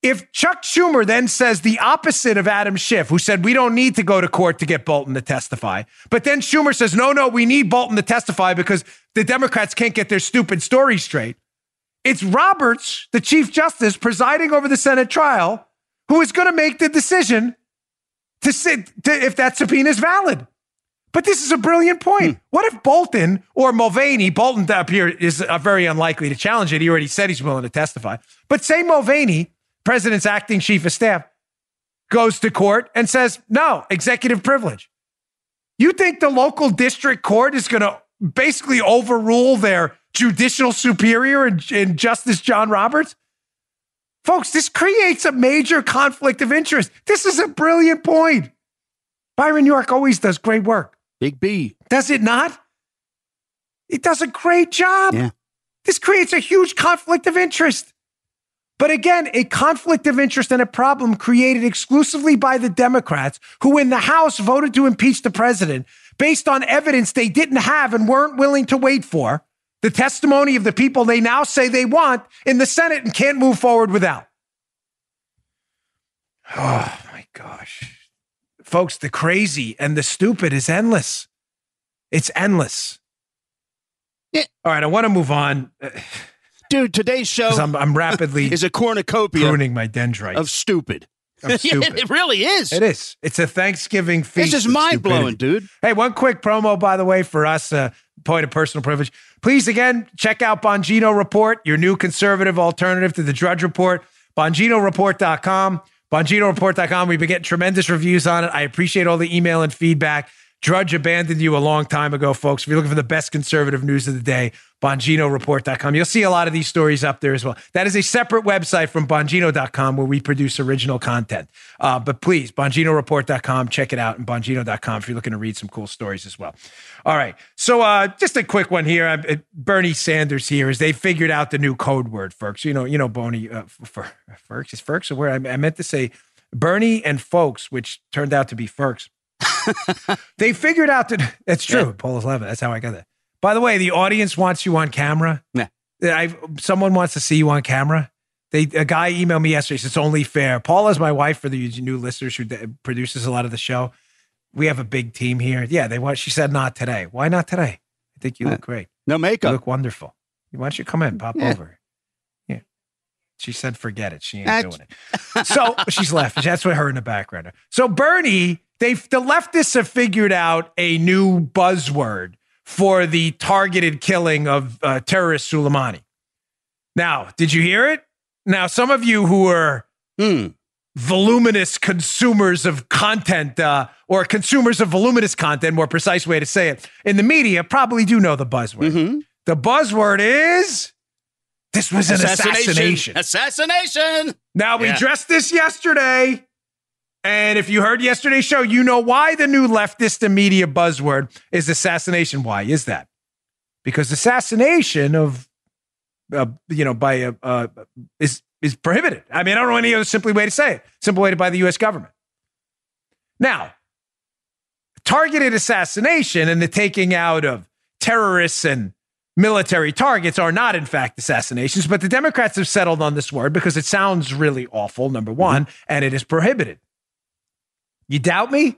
If Chuck Schumer then says the opposite of Adam Schiff, who said we don't need to go to court to get Bolton to testify, but then Schumer says, no, no, we need Bolton to testify because the Democrats can't get their stupid story straight. It's Roberts, the Chief Justice, presiding over the Senate trial, who is going to make the decision to sit to, if that subpoena is valid. But this is a brilliant point. What if Bolton or Mulvaney, Bolton up here is uh, very unlikely to challenge it. He already said he's willing to testify. But say Mulvaney, president's acting chief of staff, goes to court and says, no, executive privilege. You think the local district court is going to basically overrule their judicial superior in, in Justice John Roberts? Folks, this creates a major conflict of interest. This is a brilliant point. Byron York always does great work. Big B. Does it not? It does a great job. Yeah. This creates a huge conflict of interest. But again, a conflict of interest and a problem created exclusively by the Democrats, who in the House voted to impeach the president based on evidence they didn't have and weren't willing to wait for, the testimony of the people they now say they want in the Senate and can't move forward without. <sighs> Oh my gosh. Folks, the crazy and the stupid is endless. It's endless. Yeah. All right, I want to move on. Dude, today's show <laughs> I'm, I'm rapidly <laughs> is a cornucopia pruning my dendrites. of stupid. Of <laughs> stupid. it really is. It is. It's a Thanksgiving feast. Just of mind blowing, dude. Hey, one quick promo, by the way, for us, uh, point of personal privilege. Please, again, check out Bongino Report, your new conservative alternative to the Drudge Report. BonginoReport.com. BonginoReport.com. We've been getting tremendous reviews on it. I appreciate all the email and feedback. Drudge abandoned you a long time ago, folks. If you're looking for the best conservative news of the day, BonginoReport.com. You'll see a lot of these stories up there as well. That is a separate website from Bongino.com where we produce original content. Uh, but please, BonginoReport.com, check it out, and Bongino.com if you're looking to read some cool stories as well. All right. So uh, just a quick one here. Uh, Bernie Sanders here is they figured out the new code word, Ferks. You know, you know, Boney, uh, Fer- Ferks is Ferks. Or where I, I meant to say Bernie and folks, which turned out to be Ferks. <laughs> they figured out that that's true. Yeah. Paul is 11. That's how I got that. By the way, the audience wants you on camera. Yeah. I someone wants to see you on camera. They a guy emailed me yesterday. Says it's only fair. Paula is my wife for the new listeners who d- produces a lot of the show. We have a big team here. Yeah, they want. She said not today. Why not today? I think you look great. No You makeup. look wonderful. Why don't you come in? Pop Yeah. over. Yeah. She said, forget it. She ain't That's- doing it. So <laughs> she's laughing. That's what her in the background. are. So Bernie, they the leftists have figured out a new buzzword for the targeted killing of uh, terrorist Soleimani. Now, did you hear it? Now, some of you who are Hmm. Voluminous consumers of content uh, or consumers of voluminous content, more precise way to say it, in the media probably do know the buzzword. Mhm. The buzzword is this was an assassination. Assassination. Now, we Yeah. addressed this yesterday. And if you heard yesterday's show, you know why the new leftist and media buzzword is assassination. Why is that? Because assassination of, uh, you know, by a, uh, is is prohibited. I mean, I don't know any other simply way to say it. Simple way to by the U.S. government. Now, targeted assassination and the taking out of terrorists and military targets are not, in fact, assassinations, but the Democrats have settled on this word because it sounds really awful, number mm-hmm. one, and it is prohibited. You doubt me?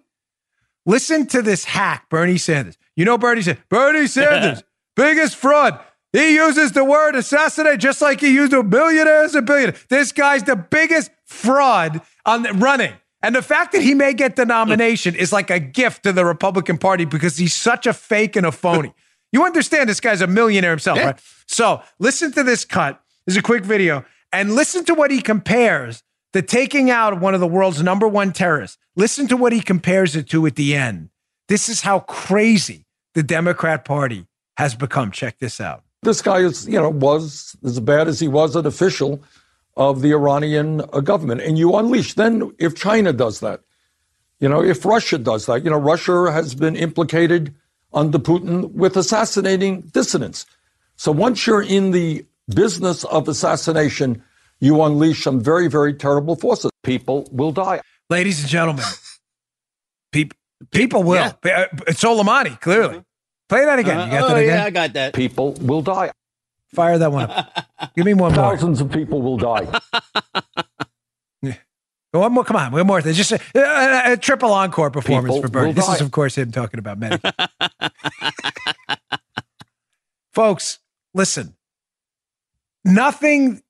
Listen to this hack, Bernie Sanders. You know Bernie Sanders. Bernie Sanders, <laughs> biggest fraud. He uses the word assassinate just like he used a billionaire as a billionaire. This guy's the biggest fraud on the, running. And the fact that he may get the nomination is like a gift to the Republican Party because he's such a fake and a phony. <laughs> You understand this guy's a millionaire himself, Yeah. right? So listen to this cut. This is a quick video. And listen to what he compares the taking out of one of the world's number one terrorists. Listen to what he compares it to at the end. This is how crazy the Democrat Party has become. Check this out. This guy is, you know, was as bad as he was an official of the Iranian uh, government. And you unleash, then if China does that, you know, if Russia does that, you know, Russia has been implicated under Putin with assassinating dissidents. So once you're in the business of assassination, you unleash some very, very terrible forces. People will die. Ladies and gentlemen, people, people will. Yeah. Uh, It's Soleimani, clearly. Play that again. Uh, you got oh, that again? yeah, I got that. People will die. Fire that one up. Give me one more. Thousands of people will die. <laughs> One more. Come on. One more. Just a, a, a triple encore performance People for Bernie. will This is, of course, him talking about Medicare. <laughs> Folks, listen. Nothing.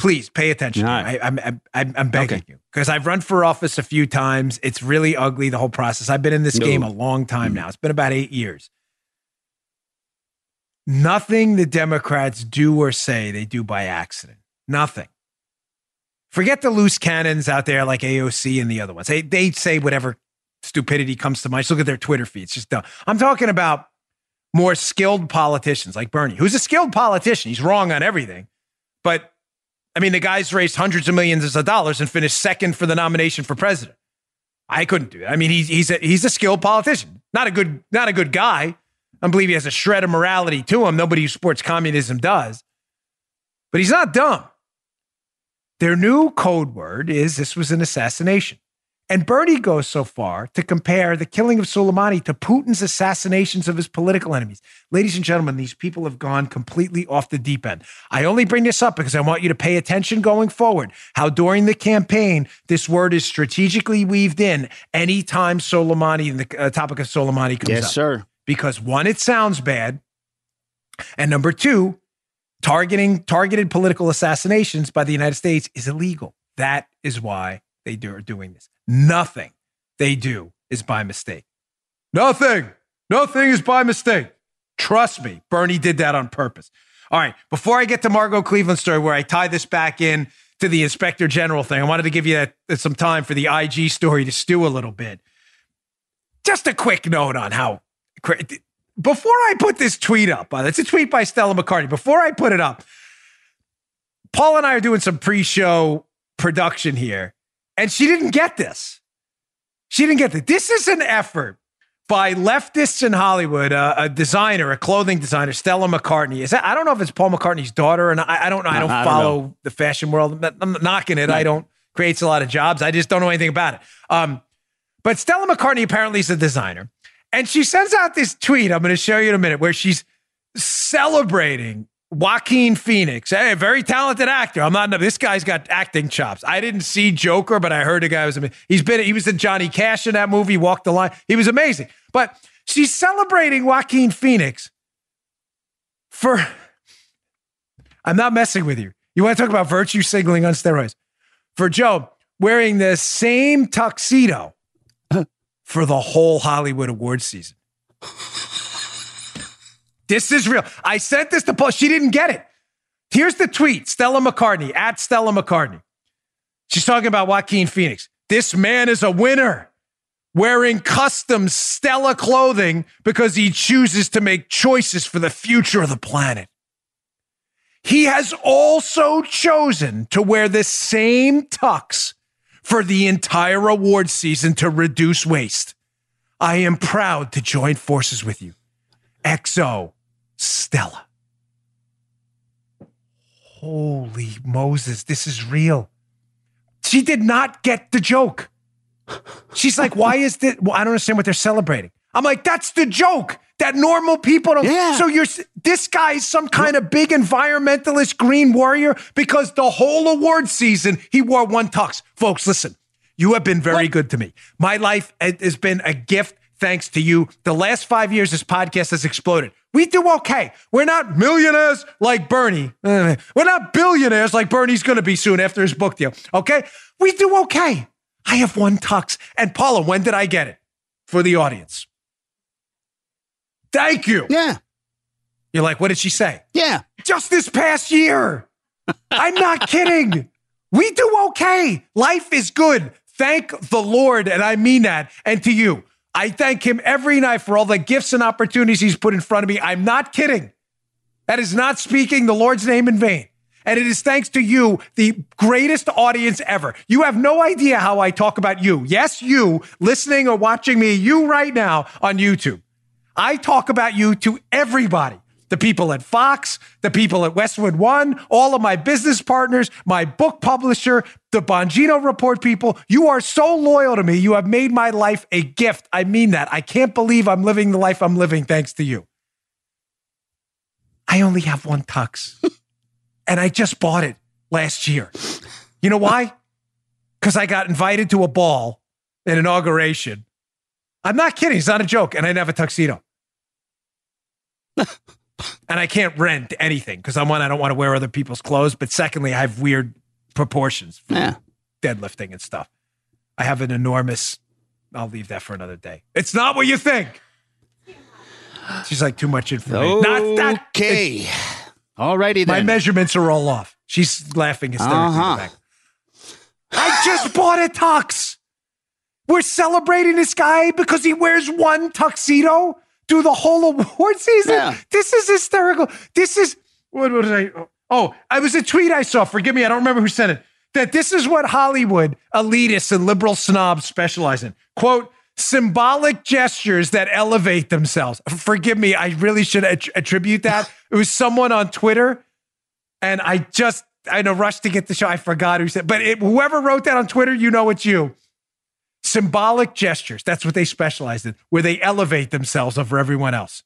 Please pay attention. I, I'm, I'm, I'm I'm begging you because I've run for office a few times. It's really ugly, the whole process. I've been in this No. game a long time hmm. now. It's been about eight years. Nothing the Democrats do or say they do by accident. Nothing. Forget the loose cannons out there like AOC and the other ones. They they say whatever stupidity comes to mind. Just look at their Twitter feeds. Just dumb. I'm talking about more skilled politicians like Bernie, who's a skilled politician. He's wrong on everything, but I mean, the guy's raised hundreds of millions of dollars and finished second for the nomination for president. I couldn't do that. I mean, he's he's a, he's a skilled politician, not a good not a good guy. I believe he has a shred of morality to him. Nobody who supports communism does, but he's not dumb. Their new code word is this was an assassination. And Bernie goes so far to compare the killing of Soleimani to Putin's assassinations of his political enemies. Ladies and gentlemen, these people have gone completely off the deep end. I only bring this up because I want you to pay attention going forward. How during the campaign, this word is strategically weaved in anytime Soleimani, and the uh, topic of Soleimani comes Yes, up sir. because one, it sounds bad, and number two, targeting targeted political assassinations by the United States is illegal. That is why they do, are doing this. Nothing they do is by mistake. Nothing. Nothing is by mistake. Trust me, Bernie did that on purpose. All right, before I get to Margot Cleveland story, where I tie this back in to the Inspector General thing, I wanted to give you that, some time for the IG story to stew a little bit. Just a quick note on how before I put this tweet up, uh, it's a tweet by Stella McCartney. Before I put it up, Paul and I are doing some pre-show production here, and she didn't get this. She didn't get this. This is an effort by leftists in Hollywood, uh, a designer, a clothing designer, Stella McCartney. Is that? I don't know if it's Paul McCartney's daughter, and I, I don't know. I don't I don't follow the fashion world. I'm not- I'm not knocking it. I don't creates a lot of jobs. I just don't know anything about it. Um, but Stella McCartney apparently is a designer. And she sends out this tweet, I'm going to show you in a minute, where she's celebrating Joaquin Phoenix. Hey, a very talented actor. I'm not, this guy's got acting chops. I didn't see Joker, but I heard the guy was, amazing. he's been, he was in Johnny Cash in that movie, Walk the Line. He was amazing. But she's celebrating Joaquin Phoenix for, I'm not messing with you. You want to talk about virtue signaling on steroids? For Joe, wearing the same tuxedo <laughs> for the whole Hollywood awards season. This is real. I sent this to Paul. She didn't get it. Here's the tweet Stella McCartney, at Stella McCartney. She's talking about Joaquin Phoenix. This man is a winner wearing custom Stella clothing because he chooses to make choices for the future of the planet. He has also chosen to wear the same tux for the entire award season to reduce waste. I am proud to join forces with you. XO Stella. Holy Moses, this is real. She did not get the joke. She's like, why is this? Well, I don't understand what they're celebrating. I'm like, that's the joke that normal people don't. Yeah. So you're this guy's some kind of big environmentalist green warrior because the whole award season he wore one tux. Folks, listen, you have been very good to me. My life eh, has been a gift thanks to you. The last five years, this podcast has exploded. We do okay. We're not millionaires like Bernie. <laughs> We're not billionaires like Bernie's going to be soon after his book deal. Okay. We do okay. I have one tux. And Paula, when did I get it? For the audience. Thank you. Yeah. You're like, what did she say? Yeah. Just this past year. <laughs> I'm not kidding. We do okay. Life is good. Thank the Lord. And I mean that. And to you, I thank him every night for all the gifts and opportunities he's put in front of me. I'm not kidding. That is not speaking the Lord's name in vain. And it is thanks to you, the greatest audience ever. You have no idea how I talk about you. Yes, you listening or watching me, you right now on YouTube. I talk about you to everybody. The people at Fox, the people at Westwood One, all of my business partners, my book publisher, the Bongino Report people. You are so loyal to me. You have made my life a gift. I mean that. I can't believe I'm living the life I'm living thanks to you. I only have one tux, <laughs> and I just bought it last year. You know why? Because I got invited to a ball, an inauguration. I'm not kidding. It's not a joke. And I didn't have a tuxedo. <laughs> and I can't rent anything because I'm one, I don't want to wear other people's clothes. But secondly, I have weird proportions for Yeah. deadlifting and stuff. I have an enormous, I'll leave that for another day. It's not what you think. She's like too much information. Not that Okay. All righty my measurements are all off. She's laughing hysterically. Uh-huh. back. I just bought a tux. We're celebrating this guy because he wears one tuxedo through the whole award <laughs> season. Yeah. This is hysterical. This is what was I? Oh, oh I was a tweet I saw. Forgive me, I don't remember who sent it. That this is what Hollywood elitists and liberal snobs specialize in. Quote. Symbolic gestures that elevate themselves. Forgive me, I really should att- attribute that. It was someone on Twitter and I just I in a rush to get the show. I forgot who said, but it, whoever wrote that on Twitter, you know it's you. Symbolic gestures. That's what they specialize in, where they elevate themselves over everyone else.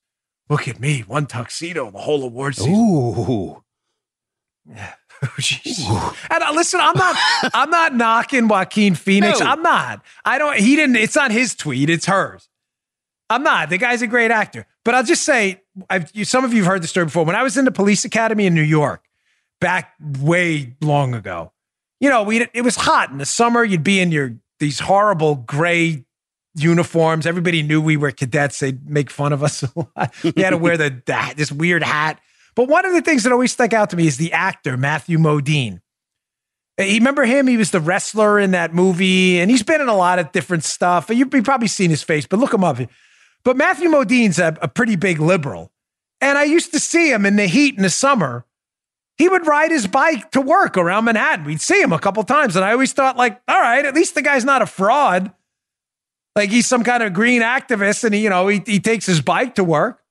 Look at me, one tuxedo, the whole award season. Ooh. <laughs> Jeez. and uh, listen, I'm not, <laughs> I'm not knocking Joaquin Phoenix. No. I'm not. I don't. He didn't. It's not his tweet. It's hers. I'm not. The guy's a great actor. But I'll just say, I've, you, some of you have heard the story before. When I was in the police academy in New York, back way long ago, you know, we it was hot in the summer. You'd be in your these horrible gray uniforms. Everybody knew we were cadets. They'd make fun of us <laughs> a lot. We had to wear the, the this weird hat. But one of the things that always stuck out to me is the actor Matthew Modine. Uh, You remember him? He was the wrestler in that movie, and he's been in a lot of different stuff. You've probably seen his face, but look him up. But Matthew Modine's a, a pretty big liberal. And I used to see him in the heat in the summer. He would ride his bike to work around Manhattan. We'd see him a couple times. And I always thought, like, all right, at least the guy's not a fraud. Like he's some kind of green activist and he, you know, he, he takes his bike to work.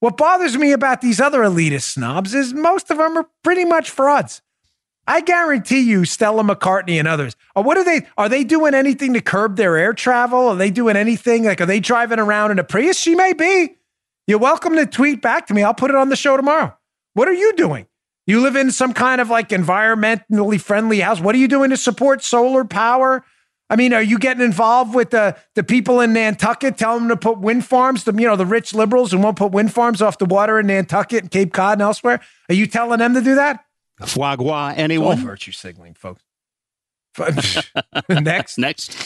What bothers me about these other elitist snobs is most of them are pretty much frauds. I guarantee you, Stella McCartney and others. Or what are they? Are they doing anything to curb their air travel? Are they doing anything? Like, are they driving around in a Prius? She may be. You're welcome to tweet back to me. I'll put it on the show tomorrow. What are you doing? You live in some kind of like environmentally friendly house. What are you doing to support solar power? I mean, are you getting involved with the the people in Nantucket, telling them to put wind farms? The you know the rich liberals who won't put wind farms off the water in Nantucket and Cape Cod and elsewhere. Are you telling them to do that? Foie gras, All anyone? virtue signaling, folks. <laughs> Next. <laughs> Next.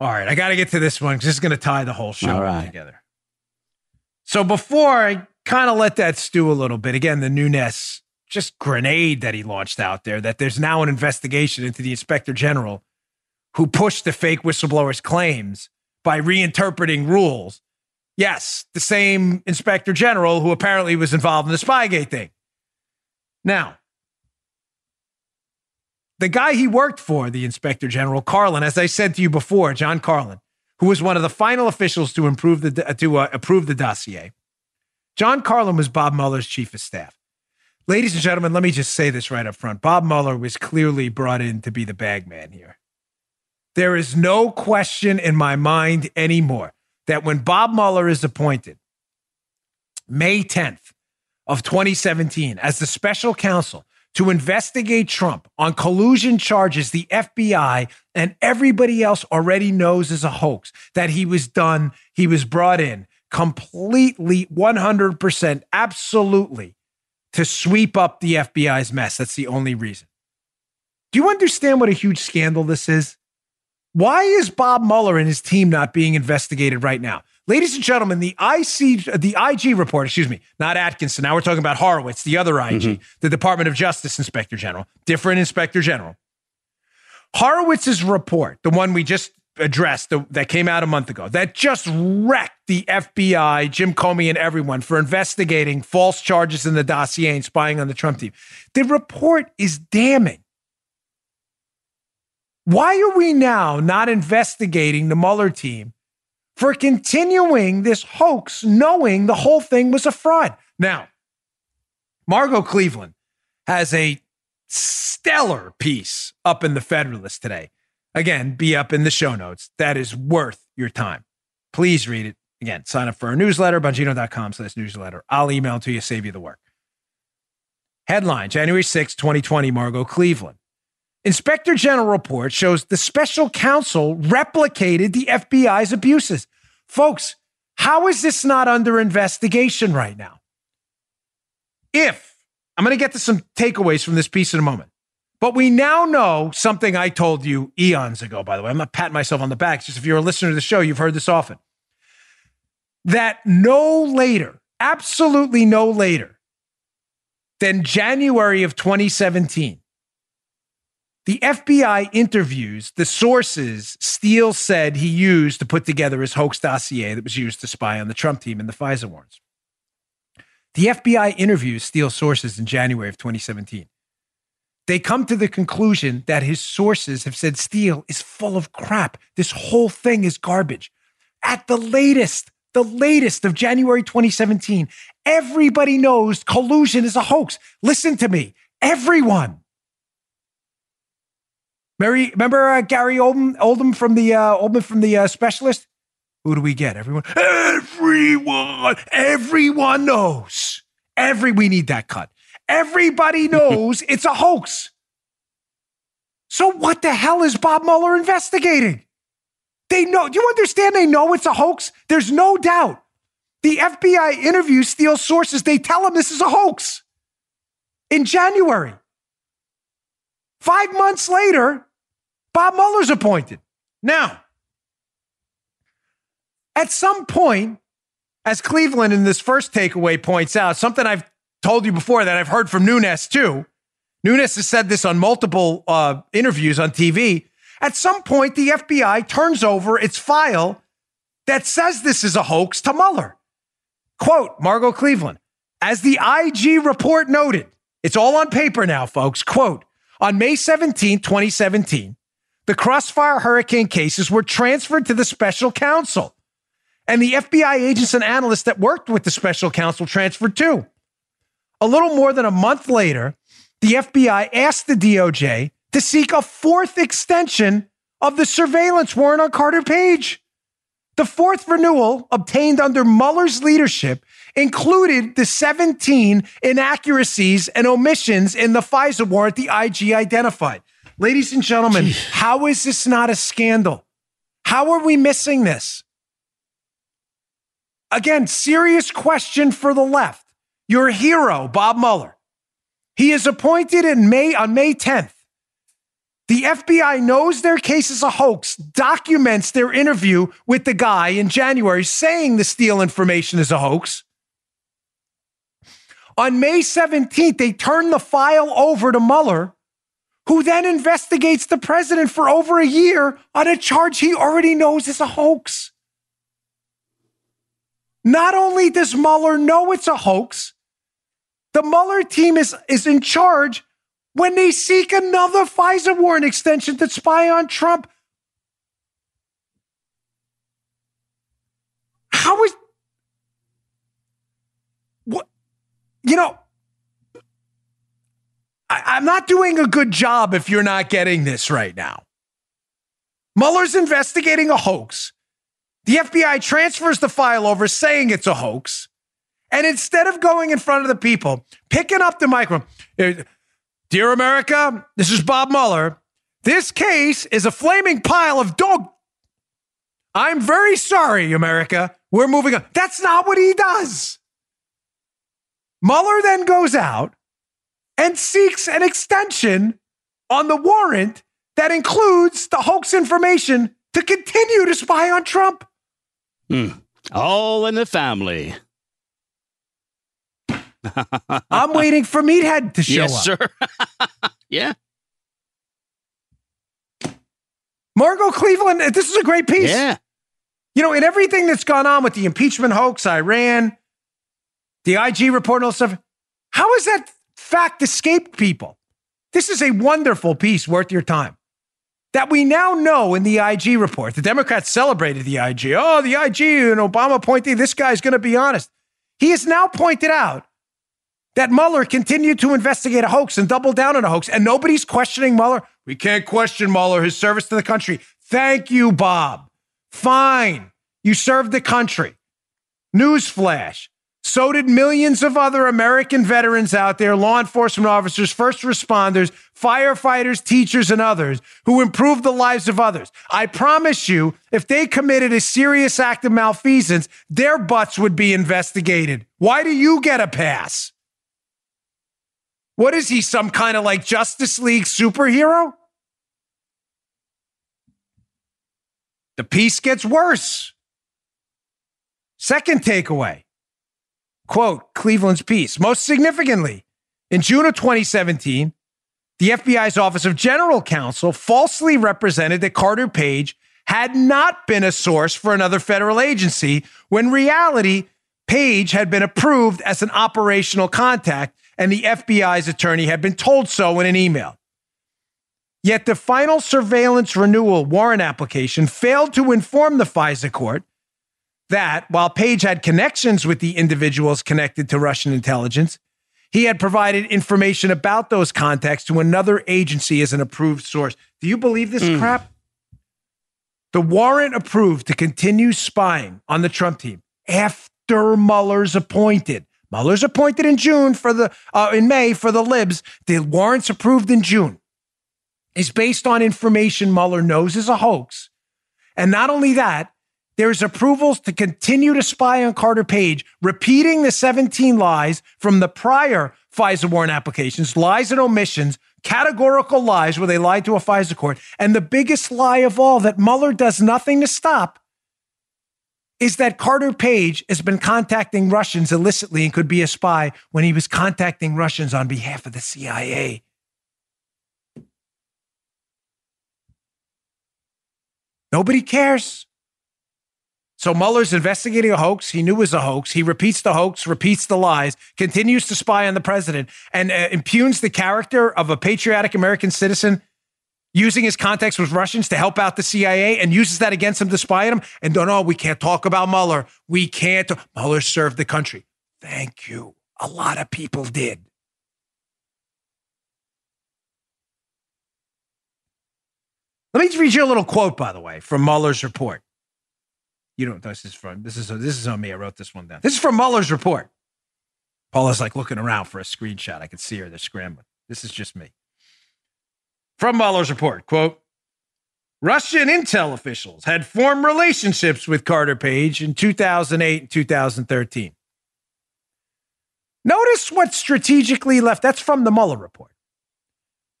All right, I got to get to this one because this is going to tie the whole show All right. together. So before I kind of let that stew a little bit, again, the Nunes just grenade that he launched out there, that there's now an investigation into the inspector general who pushed the fake whistleblower's claims by reinterpreting rules. Yes, the same inspector general who apparently was involved in the Spygate thing. Now, the guy he worked for, the inspector general, Carlin, as I said to you before, John Carlin, who was one of the final officials to improve the to uh, approve the dossier. John Carlin was Bob Mueller's chief of staff. Ladies and gentlemen, let me just say this right up front. Bob Mueller was clearly brought in to be the bagman here. There is no question in my mind anymore that when Bob Mueller is appointed May 10th of 2017 as the special counsel to investigate Trump on collusion charges the FBI and everybody else already knows is a hoax, that he was done, he was brought in completely 100% absolutely to sweep up the FBI's mess. That's the only reason. Do you understand what a huge scandal this is? Why is Bob Mueller and his team not being investigated right now? Ladies and gentlemen, the IC, the IG report, excuse me, not Atkinson. Now we're talking about Horowitz, the other IG, mm-hmm. the Department of Justice Inspector General, different Inspector General. Horowitz's report, the one we just addressed the, that came out a month ago, that just wrecked the FBI, Jim Comey, and everyone for investigating false charges in the dossier and spying on the Trump team. The report is damning. Why are we now not investigating the Mueller team for continuing this hoax, knowing the whole thing was a fraud. Now, Margot Cleveland has a stellar piece up in the Federalist today. Again, be up in the show notes. That is worth your time. Please read it. Again, sign up for our newsletter, bongino.com slash newsletter. I'll email to you, save you the work. Headline January 6, 2020, Margot Cleveland. Inspector General report shows the special counsel replicated the FBI's abuses. Folks, how is this not under investigation right now? If I'm going to get to some takeaways from this piece in a moment, but we now know something I told you eons ago, by the way. I'm not patting myself on the back. It's just if you're a listener to the show, you've heard this often. That no later, absolutely no later than January of 2017, the FBI interviews the sources Steele said he used to put together his hoax dossier that was used to spy on the Trump team in the FISA warrants. The FBI interviews Steele's sources in January of 2017. They come to the conclusion that his sources have said Steele is full of crap. This whole thing is garbage. At the latest, the latest of January 2017, everybody knows collusion is a hoax. Listen to me, everyone. Mary, remember uh, Gary Oldman, Oldham from the uh, Oldman from the uh, Specialist? Who do we get? Everyone, everyone, everyone knows. Every we need that cut. Everybody <laughs> knows it's a hoax. So what the hell is Bob Mueller investigating? They know. Do you understand? They know it's a hoax. There's no doubt. The FBI interviews Steele sources. They tell him this is a hoax. In January, five months later, Bob Mueller's appointed. Now, at some point, as Cleveland in this first takeaway points out, something I've told you before that I've heard from Nunes too. Nunes has said this on multiple uh, interviews on TV. At some point, the FBI turns over its file that says this is a hoax to Mueller. Quote Margot Cleveland, as the IG report noted, it's all on paper now, folks. Quote, on May 17, 2017, the Crossfire Hurricane cases were transferred to the special counsel. And the FBI agents and analysts that worked with the special counsel transferred too. A little more than a month later, the FBI asked the DOJ to seek a fourth extension of the surveillance warrant on Carter Page. The fourth renewal, obtained under Mueller's leadership, included the 17 inaccuracies and omissions in the FISA warrant the IG identified. Ladies and gentlemen, Jeez. how is this not a scandal? How are we missing this? Again, serious question for the left. Your hero, Bob Mueller. He is appointed in May on May 10th. The FBI knows their case is a hoax, documents their interview with the guy in January saying the Steele information is a hoax. On May 17th, they turn the file over to Mueller, who then investigates the president for over a year on a charge he already knows is a hoax. Not only does Mueller know it's a hoax, the Mueller team is, is in charge when they seek another FISA warrant extension to spy on Trump. How is what you know? I, am not doing a good job if you're not getting this right now. Mueller's investigating a hoax. The FBI transfers the file over saying it's a hoax. And instead of going in front of the people, picking up the microphone, Dear America, this is Bob Mueller. This case is a flaming pile of dog. I'm very sorry, America. We're moving on. That's not what he does. Mueller then goes out and seeks an extension on the warrant that includes the hoax information to continue to spy on Trump. Hmm. All in the family. <laughs> I'm waiting for Meathead to show up. yes, up. sir. <laughs> yeah. Margot Cleveland, this is a great piece. Yeah. You know, in everything that's gone on with the impeachment hoax, Iran, the IG report, and all stuff, how has that fact escaped people? This is a wonderful piece worth your time. that we now know in the IG report. The Democrats celebrated the IG. Oh, the IG and Obama appointee, this guy's going to be honest. He has now pointed out that Mueller continued to investigate a hoax and double down on a hoax, and nobody's questioning Mueller. We can't question Mueller, his service to the country. Thank you, Bob. Fine. You served the country. Newsflash. So did millions of other American veterans out there, law enforcement officers, first responders, firefighters, teachers, and others who improved the lives of others. I promise you, if they committed a serious act of malfeasance, their butts would be investigated. Why do you get a pass? What is he, some kind of like Justice League superhero? The piece gets worse. Second takeaway quote Cleveland's piece. Most significantly, in June of 2017, the FBI's Office of General Counsel falsely represented that Carter Page had not been a source for another federal agency when reality, Page had been approved as an operational contact and the FBI's attorney had been told so in an email. Yet the final surveillance renewal warrant application failed to inform the FISA court that while Page had connections with the individuals connected to Russian intelligence, he had provided information about those contacts to another agency as an approved source. Do you believe this mm. crap? The warrant approved to continue spying on the Trump team after Mueller's appointed. Mueller's appointed in June for the uh, in May for the libs. The warrants approved in June is based on information Mueller knows is a hoax. And not only that, there's approvals to continue to spy on Carter Page, repeating the 17 lies from the prior FISA warrant applications, lies and omissions, categorical lies where they lied to a FISA court. And the biggest lie of all that Mueller does nothing to stop is that Carter Page has been contacting Russians illicitly and could be a spy when he was contacting Russians on behalf of the CIA. Nobody cares. So Mueller's investigating a hoax. He knew it was a hoax. He repeats the hoax, repeats the lies, continues to spy on the president, and uh, impugns the character of a patriotic American citizen using his contacts with Russians to help out the CIA and uses that against him to spy on him. And don't know, we can't talk about Mueller. We can't. Mueller served the country. Thank you. A lot of people did. Let me read you a little quote, by the way, from Mueller's report. You don't. This is from. This is. This is on me. I wrote this one down. This is from Mueller's report. Paula's like looking around for a screenshot. I could see her. They're scrambling. This is just me. From Mueller's report, quote: Russian intel officials had formed relationships with Carter Page in 2008 and 2013. Notice what strategically left. That's from the Mueller report.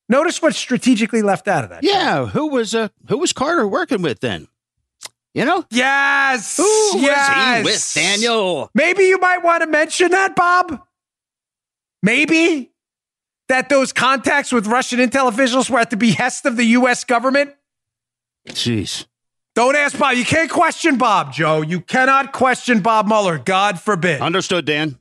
Notice what's strategically left out of that. Yeah, who was uh, who was Carter working with then? You know? Yes. Who yes. was he with, Daniel? Maybe you might want to mention that, Bob. Maybe that those contacts with Russian intel officials were at the behest of the U.S. government. Jeez. Don't ask Bob. You can't question Bob, Joe. You cannot question Bob Mueller. God forbid. Understood, Dan.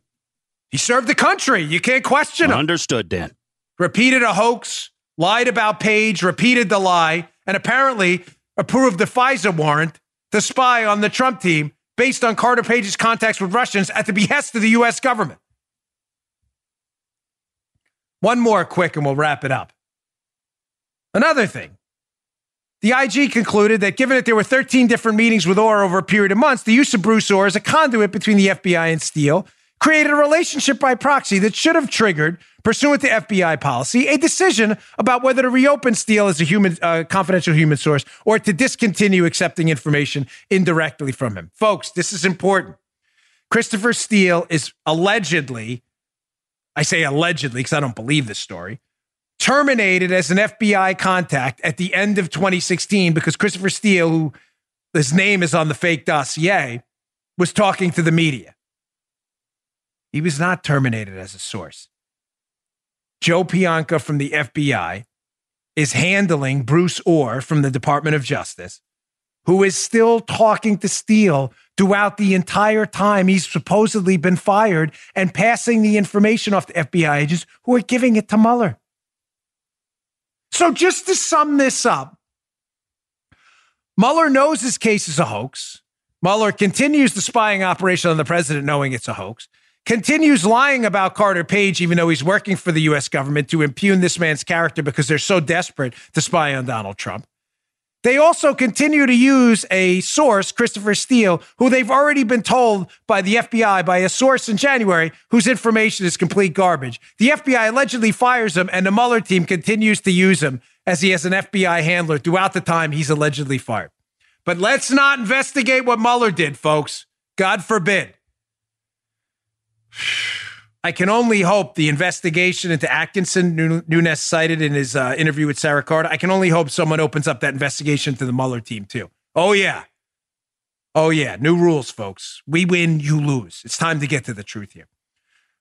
He served the country. You can't question him. Understood, Dan. Repeated a hoax, lied about Page, repeated the lie, and apparently approved the FISA warrant to spy on the Trump team based on Carter Page's contacts with Russians at the behest of the U.S. government. One more quick and we'll wrap it up. Another thing. The IG concluded that given that there were 13 different meetings with Ohr over a period of months, the use of Bruce Ohr as a conduit between the FBI and Steele created a relationship by proxy that should have triggered, pursuant to FBI policy, a decision about whether to reopen Steele as a human, uh, confidential human source or to discontinue accepting information indirectly from him. Folks, this is important. Christopher Steele is allegedly, I say allegedly because I don't believe this story, terminated as an FBI contact at the end of 2016 because Christopher Steele, who his name is on the fake dossier, was talking to the media. He was not terminated as a source. Joe Pientka from the FBI is handling Bruce Ohr from the Department of Justice, who is still talking to Steele throughout the entire time he's supposedly been fired and passing the information off to FBI agents who are giving it to Mueller. So, just to sum this up, Mueller knows his case is a hoax. Mueller continues the spying operation on the president, knowing it's a hoax. Continues lying about Carter Page, even though he's working for the U.S. government to impugn this man's character because they're so desperate to spy on Donald Trump. They also continue to use a source, Christopher Steele, who they've already been told by the FBI, by a source in January, whose information is complete garbage. The FBI allegedly fires him, and the Mueller team continues to use him as he has an FBI handler throughout the time he's allegedly fired. But let's not investigate what Mueller did, folks. God forbid. I can only hope the investigation into Atkinson, Nunes cited in his uh, interview with Sarah Carter, I can only hope someone opens up that investigation to the Mueller team, too. Oh, yeah. Oh, yeah. New rules, folks. We win, you lose. It's time to get to the truth here.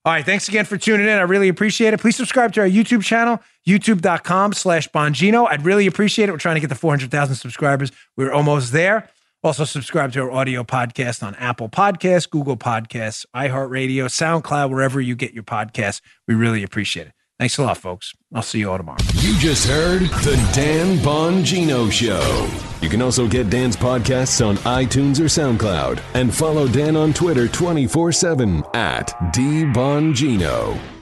All right. Thanks again for tuning in. I really appreciate it. Please subscribe to our YouTube channel, youtube.com slash Bongino. I'd really appreciate it. We're trying to get to 400,000 subscribers. We're almost there. Also, subscribe to our audio podcast on Apple Podcasts, Google Podcasts, iHeartRadio, SoundCloud, wherever you get your podcasts. We really appreciate it. Thanks a lot, folks. I'll see you all tomorrow. You just heard the Dan Bongino Show. You can also get Dan's podcasts on iTunes or SoundCloud and follow Dan on Twitter 24 7 at DBongino.